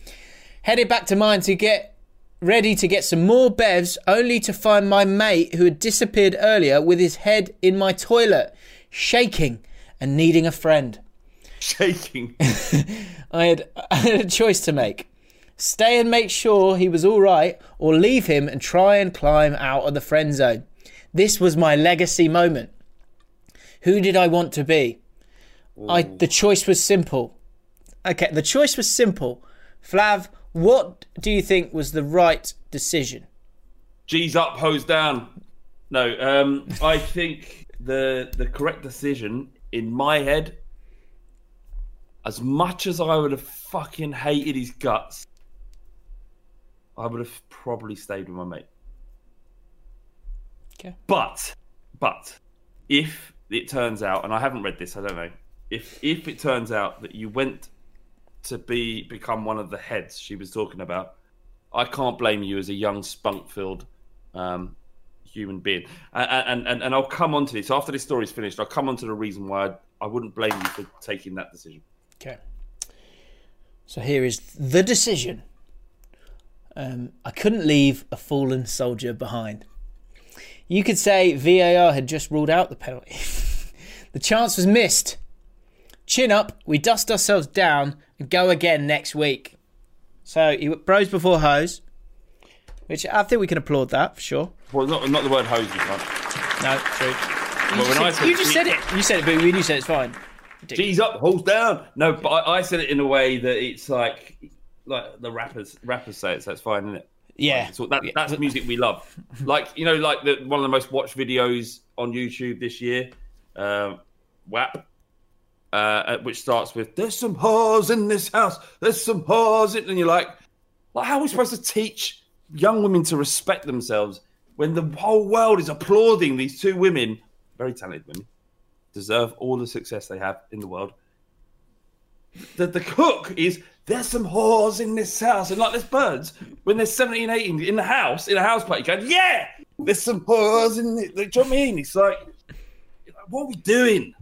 Headed back to mine to get ready to get some more bevs, only to find my mate who had disappeared earlier with his head in my toilet, shaking and needing a friend. Shaking. I had, I had a choice to make. Stay and make sure he was all right, or leave him and try and climb out of the friend zone. This was my legacy moment. Who did I want to be? I the choice was simple. Okay, the choice was simple. Flav, what do you think was the right decision? G's up, hose down. No, um, I think the the correct decision in my head, as much as I would have fucking hated his guts, I would have probably stayed with my mate. Okay. But, but, if it turns out, and I haven't read this, I don't know. If if it turns out that you went to be become one of the heads she was talking about, I can't blame you as a young spunk-filled um, human being. And, and and I'll come on to this after this story's finished. I'll come on to the reason why I, I wouldn't blame you for taking that decision. Okay. So here is the decision. Um, I couldn't leave a fallen soldier behind. You could say VAR had just ruled out the penalty. the chance was missed. Chin up, we dust ourselves down and go again next week. So he bros before hose, which I think we can applaud that for sure. Well, not not the word hose, you can't. No, true. You, Well, just, said, said you just said it. You said it, but when you said it's fine. G's up, hose down. No, but I, I said it in a way that it's like like the rappers rappers say it, so it's fine, isn't it? Yeah. So that, that's music we love. Like you know, like the one of the most watched videos on YouTube this year, um, WAP, uh, which starts with "There's some whores in this house. There's some whores," in-" and you're like, like how are we supposed to teach young women to respect themselves when the whole world is applauding these two women, very talented women, deserve all the success they have in the world. The, the cook is there's some whores in this house, and like there's birds when they're 17, 18 in the house, in a house party, going, Yeah, there's some whores in it. Do you know what I mean? It's like, what are we doing?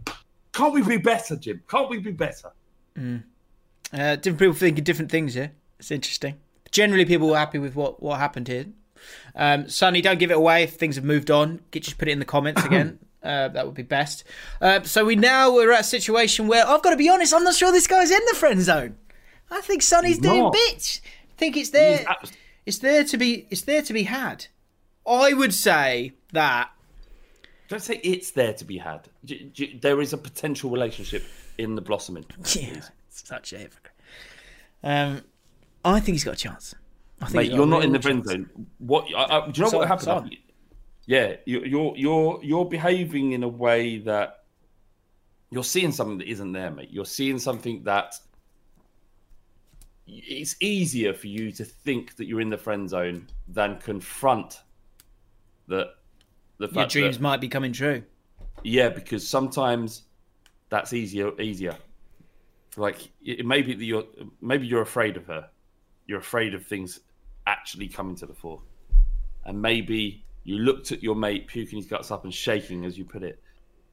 Can't we be better, Jim? Can't we be better? Uh, different people thinking different things here. It's interesting. Generally, people were happy with what, what happened here. Um, Sonny, don't give it away if things have moved on. Get just put it in the comments again. Uh, that would be best. Uh, so we now we're at a situation where I've got to be honest. I'm not sure this guy's in the friend zone. I think Sonny's doing bits. I think it's there. Abs- It's there to be. It's there to be had. I would say that. Don't say it's there to be had. There is a potential relationship in the blossoming. Yeah, such a hypocrite. Um, I think he's got a chance. I think Mate, you're not in the friend zone. What? I, I, do you know So- what happened? Yeah, you- you're you're you're behaving in a way that you're seeing something that isn't there, mate. You're seeing something that it's easier for you to think that you're in the friend zone than confront the the Your dreams that, might be coming true. yeah, because sometimes that's easier easier. like it may be that you're maybe you're afraid of her. You're afraid of things actually coming to the fore, and maybe you looked at your mate puking his guts up and shaking, as you put it,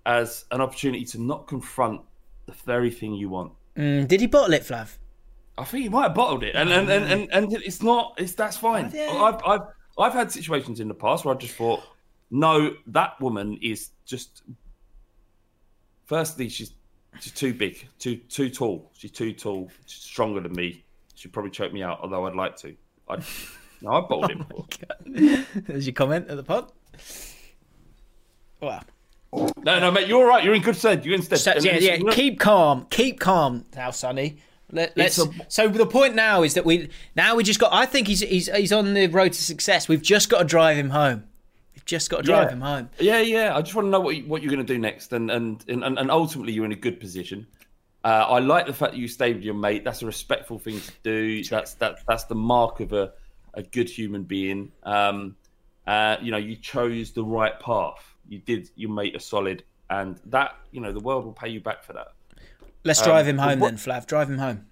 as an opportunity to not confront the very thing you want. Mm, did he bottle it, Flav? I think he might have bottled it, and and, and, and, and it's not. It's that's fine. I've I've I've had situations in the past where I just thought, no, that woman is just. Firstly, she's she's too big, too too tall. She's too tall. She's stronger than me. She'd probably choke me out, although I'd like to. I no, bottled it before. There's your comment at the pod. Wow. No, no, mate, you're all right. You're in good stead. You're in stead. So, yeah, yeah. Keep calm. Keep calm now, Sonny. Let, let's. It's so the point now is that we now we just got. I think he's he's he's on the road to success. We've just got to drive him home. We've just got to drive Yeah. him home. Yeah, yeah. I just want to know what you, what you're going to do next, and and, and and ultimately you're in a good position. Uh, I like the fact that you stayed with your mate. That's a respectful thing to do. That's that that's the mark of a, a good human being. Um, uh, you know, you chose the right path. You did your mate a solid, and that you know the world will pay you back for that. Let's Um, drive him home what- then, Flav. Drive him home.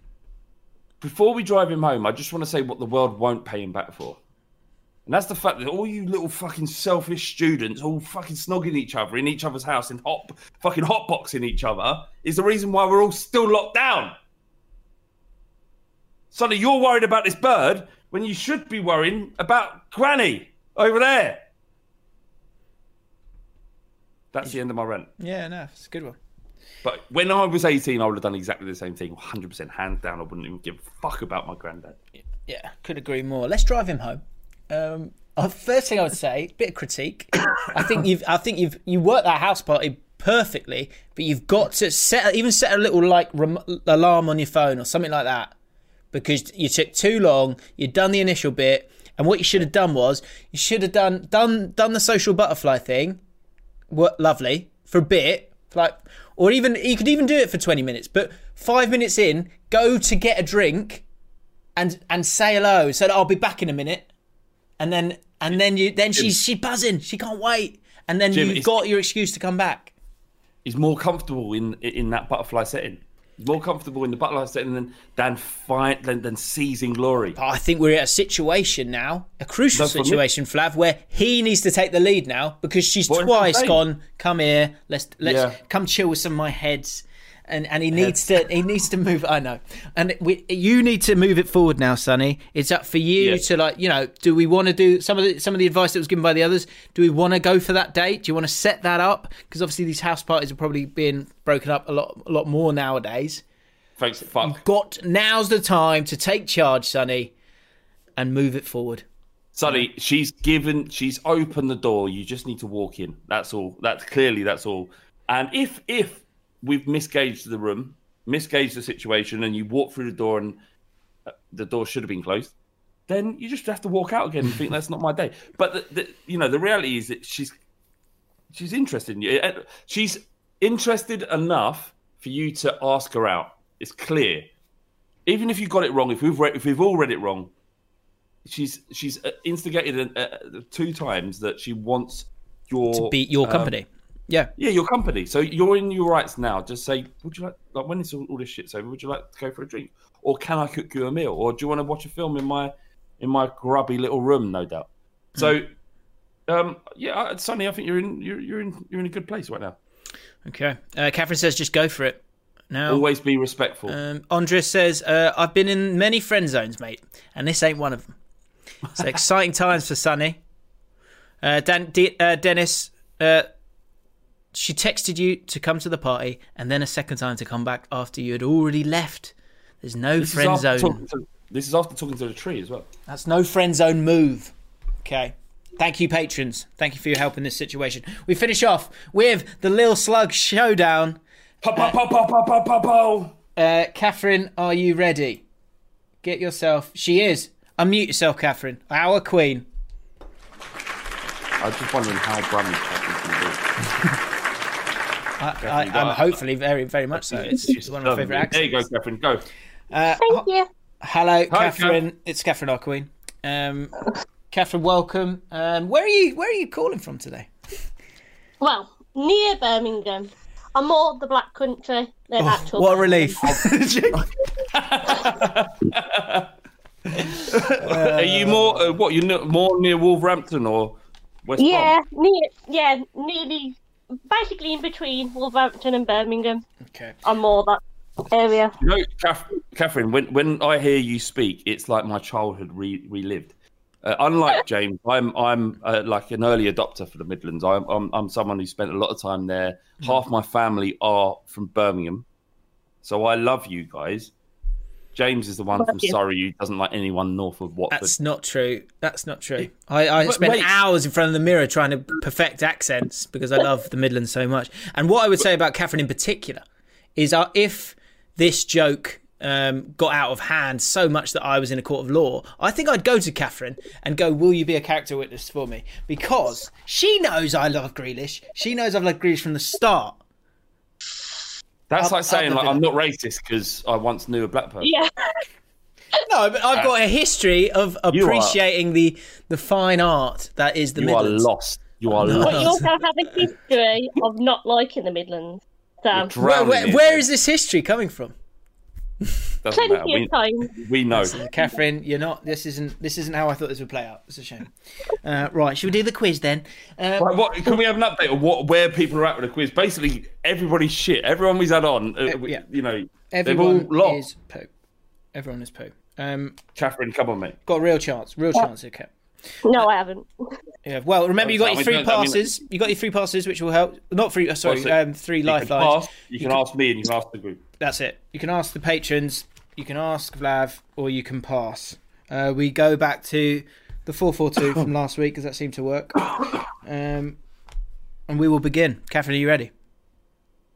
Before we drive him home, I just want to say what the world won't pay him back for. And that's the fact that all you little fucking selfish students, all fucking snogging each other in each other's house and hot fucking hotboxing each other, is the reason why we're all still locked down. Sonny, you're worried about this bird when you should be worrying about Granny over there. That's the end of my rant. Yeah, no, it's a good one. But when I was 18, I would have done exactly the same thing. 100% hands down. I wouldn't even give a fuck about my granddad. Yeah, could agree more. Let's drive him home. Um, uh, first thing I would say, bit of critique. I think you've, I think you've, you worked that house party perfectly, but you've got to set, even set a little like rem- alarm on your phone or something like that, because you took too long. You'd done the initial bit, and what you should have done was you should have done done done the social butterfly thing. What lovely for a bit, like, or even you could even do it for twenty minutes, but five minutes in, go to get a drink and and say hello. So I'll be back in a minute, and then and then you then she's she's buzzing. She can't wait, and then Jim, you've got your excuse to come back. He's more comfortable in in that butterfly setting. More comfortable in the butterfly setting than than fight than, than seizing glory. I think we're at a situation now, a crucial No, situation, Flav, where he needs to take the lead now because she's What twice gone. Come here, let's let's Yeah. come chill with some of my heads, and and he needs to he needs to move. I know, and we you need to move it forward now, Sonny. It's up for you Yeah. to like you know. Do we want to do some of the some of the advice that was given by the others? Do we want to go for that date? Do you want to set that up? Because obviously these house parties are probably being broken up a lot a lot more nowadays. Thanks, fuck. Got now's the time to take charge, Sonny, and move it forward. Sonny, she's given, she's opened the door. You just need to walk in. That's all. That's clearly that's all. And if if we've misgauged the room, misgauged the situation, and you walk through the door and uh, the door should have been closed, then you just have to walk out again and think that's not my day. But the, the, you know, the reality is that she's she's interested in you. She's interested enough for you to ask her out. It's clear. Even if you got it wrong, if we've read, if we've all read it wrong, she's she's uh, instigated uh, two times that she wants your To be your um, company. Yeah. yeah, your company. So you're in your rights now. Just say, would you like, like when this all, all this shit's over, would you like to go for a drink, or can I cook you a meal, or do you want to watch a film in my in my grubby little room? No doubt. So, um, yeah, Sonny, I think you're in you're, you're in you're in a good place right now. Okay. Uh, Catherine says just go for it. Now, Always be respectful. um, Andres says uh, I've been in many friend zones, mate, and this ain't one of them. It's exciting times for Sonny. Uh, Dan, D- uh, Dennis, uh, she texted you to come to the party, and then a second time to come back after you had already left. There's no This is friend after zone. talking to- this is after talking to the tree as well. That's no friend zone move. Okay. Thank you, patrons. Thank you for your help in this situation. We finish off with the Lil Slug Showdown. Pow, pow, pow, pow, pow, pow, pow, pow. Uh, Catherine, are you ready? Get yourself. She is. Unmute yourself, Catherine. Our queen. I was just wondering how Brammy Catherine can I, Catherine, I, you I'm hopefully very, very much so. It's, it's one of my favourite There you go, Catherine. Go. Uh, Thank you. hello, Hi, Catherine. It's Catherine, our queen. Um, Catherine, welcome. Um, where are you? Where are you calling from today? Well, near Birmingham. I'm more the Black Country than actual. Oh, What a relief. Are you more uh, what? You more near Wolverhampton or West Yeah, Brom? near, yeah, nearly, basically in between Wolverhampton and Birmingham. Okay. I'm more that area. You know, Catherine, when when I hear you speak, it's like my childhood re- relived. Uh, unlike James, I'm I'm uh, like an early adopter for the Midlands. I'm, I'm I'm someone who spent a lot of time there. Half my family are from Birmingham, so I love you guys. James is the one Love from you. Surrey who doesn't like anyone north of Watford. That's not true. That's not true. I, I But spent wait. hours in front of the mirror trying to perfect accents because I love the Midlands so much. And what I would say about Catherine in particular is uh, if this joke um, got out of hand so much that I was in a court of law, I think I'd go to Catherine and go, Will you be a character witness for me? Because she knows I love Grealish. She knows I've loved Grealish from the start. That's Up- like up saying the like. I'm not racist because I once knew a black person. Yeah. No, but I've uh, got a history of You are- appreciating the, the fine art that is the Midlands. you are lost. You are lost. But you also have a history of not liking the Midlands. So, You're Where, where, in where it. is this history coming from? Doesn't matter. plenty We, of time. we know. Catherine, you're not. This isn't. This isn't how I thought this would play out. It's a shame. Uh, right, should we do the quiz then? Uh, Right, what, can we have an update of what where people are at with the quiz? Basically, everybody's shit. Everyone we've had on, uh, we- yeah. you know, everyone they've all is poo. Everyone is poo. Um, Catherine, come on, mate. got a real chance. Real chance here, Cap. No, I haven't. Yeah. Well, remember you got your three passes. You got your three passes, which will help. Not three. uh, Sorry, Well, so um, three lifelines. ask, you can ask me and you can ask the group. That's it. You can ask the patrons, you can ask Flav, or you can pass. Uh, we go back to the 442 from last week because that seemed to work. Um, and we will begin. Catherine, are you ready?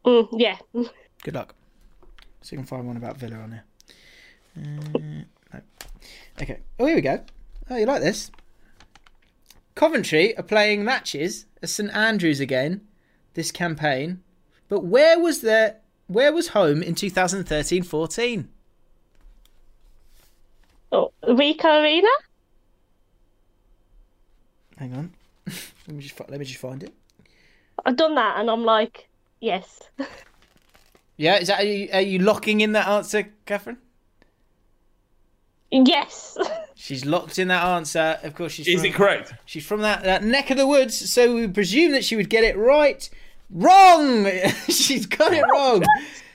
Mm, yeah. Good luck. See if I can find one about Villa on here. Uh, no. Okay. Oh, here we go. Oh, you like this? Coventry are playing matches at St Andrews again this campaign, but where was their where was home in 2013-14? Oh, Ricoh Arena? Hang on. let me just let me just find it. I've done that and I'm like, yes. Yeah, is that are you, are you locking in that answer, Catherine? yes. She's locked in that answer. Of course, she's. Is from, it correct? She's from that, that neck of the woods, so we presume that she would get it right. Wrong. she's got it wrong.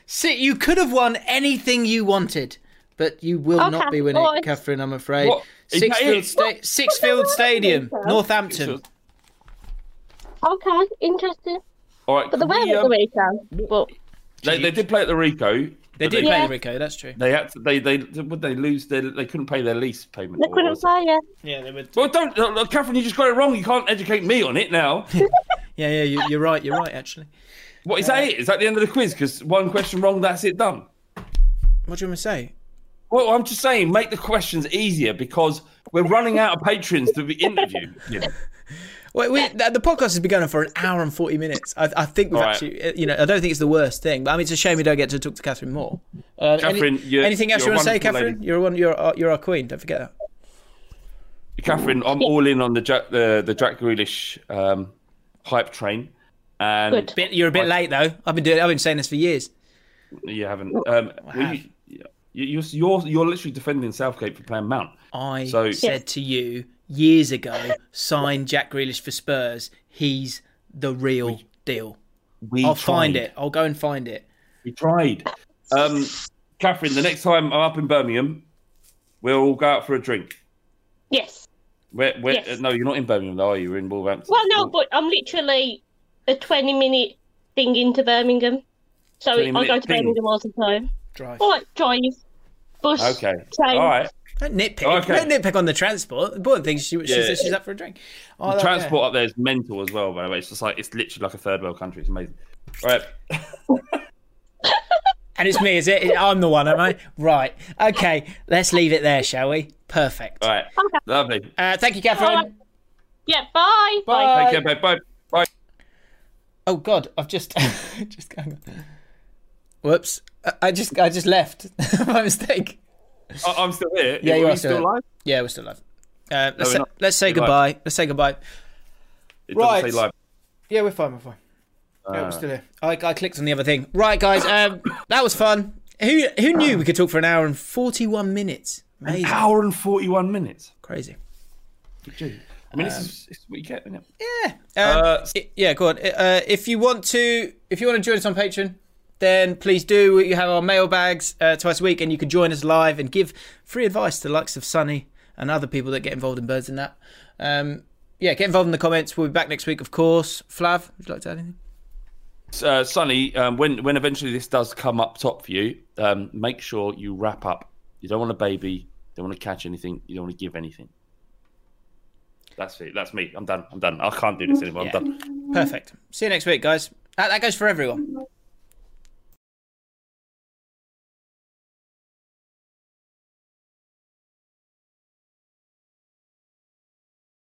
See, you could have won anything you wanted, but you will not be winning, alright. Catherine. I'm afraid. What? Is that Sixfield, sta- Sixfield Stadium, Northampton. okay, interesting. All right. But the can we, um, the weekend. But they, they did play at the Ricoh. They did Yeah. play the Ricoh. That's true. They had to, they they would they lose their they couldn't pay their lease payment. they or couldn't was it- Yeah, they would. Well, don't, uh, Catherine. You just got it wrong. You can't educate me on it now. Yeah, yeah, you, you're right. You're right. Actually, What is that? It? Is that the end of the quiz? Because one question wrong, that's it done. what do you want me to say? Well, I'm just saying, make the questions easier because we're running out of patrons to be interviewed. You know. Well, we, the, the podcast has been going on for an hour and forty minutes. I, I think we've All actually, uh, you know, I don't think it's the worst thing, but I mean, it's a shame we don't get to talk to Catherine more. Uh, Catherine, any- anything else you want to say, Catherine? lady. You're one. You're our, you're our queen. Don't forget that. Catherine, I'm all in on the Jack the, the Jack Grealish um, hype train, and Good. Bit, you're a bit late though. I've been doing. I've been saying this for years. you haven't. Um, have. you, you, you're you're literally defending Southgate for playing Mount. I So- said to you years ago, sign Jack Grealish for Spurs. He's the real deal. We I'll find it. I'll go and find it. We tried. Um, Catherine, the next time I'm up in Birmingham, we'll all go out for a drink. Yes. Where, where, Yes. No, you're not in Birmingham, though, are you? You're in Wolverhampton. Well, no, but I'm literally a 20 minute thing into Birmingham. So 20 I go to thing. Birmingham all the time. Drive. All right, drive, bus, Okay. train. All right. Don't nitpick. Okay. Don't nitpick on the transport. The important thing is she, she Yeah. says she's up for a drink. Oh, The that- transport up there is mental as well, by the way. It's just like it's literally like a third world country. It's amazing. Right. And it's me, is it? I'm the one, am I? Right. Okay. Let's leave it there, shall we? Perfect. All right. Lovely. Uh, thank you, Catherine. All right. Yeah, bye. Bye. Take care, babe. Bye. Bye. Oh God, I've just just hang on. Whoops. I- I just I just left. My mistake. I- I'm still here. Yeah, you Are are you still still live? Yeah, we're still live. Uh, let's we're say, let's say You're live. goodbye. Let's say goodbye. It Right. say live. Yeah, we're fine. We're fine. Oh, we're still. I, I clicked on the other thing. Right, guys, um, that was fun. Who who knew we could talk for an hour and forty one minutes? Amazing. An hour and forty-one minutes. Crazy. I mean, this, is, this is what you get, isn't it? Yeah. Um, Uh, i- yeah, go on. Uh, if you want to, if you want to join us on Patreon, then please do. You have our mailbags uh, twice a week, and you can join us live and give free advice to the likes of Sonny and other people that get involved in birds and that. Um, yeah, get involved in the comments. We'll be back next week, of course. Flav, would you like to add anything? Uh, Sonny, um, when when eventually this does come up top for you, um, make sure you wrap up. You don't want a baby. You don't want to catch anything. You don't want to give anything. That's it. That's me. I'm done. I'm done. I can't do this anymore. I'm Yeah. done. Perfect. See you next week, guys. That, that goes for everyone.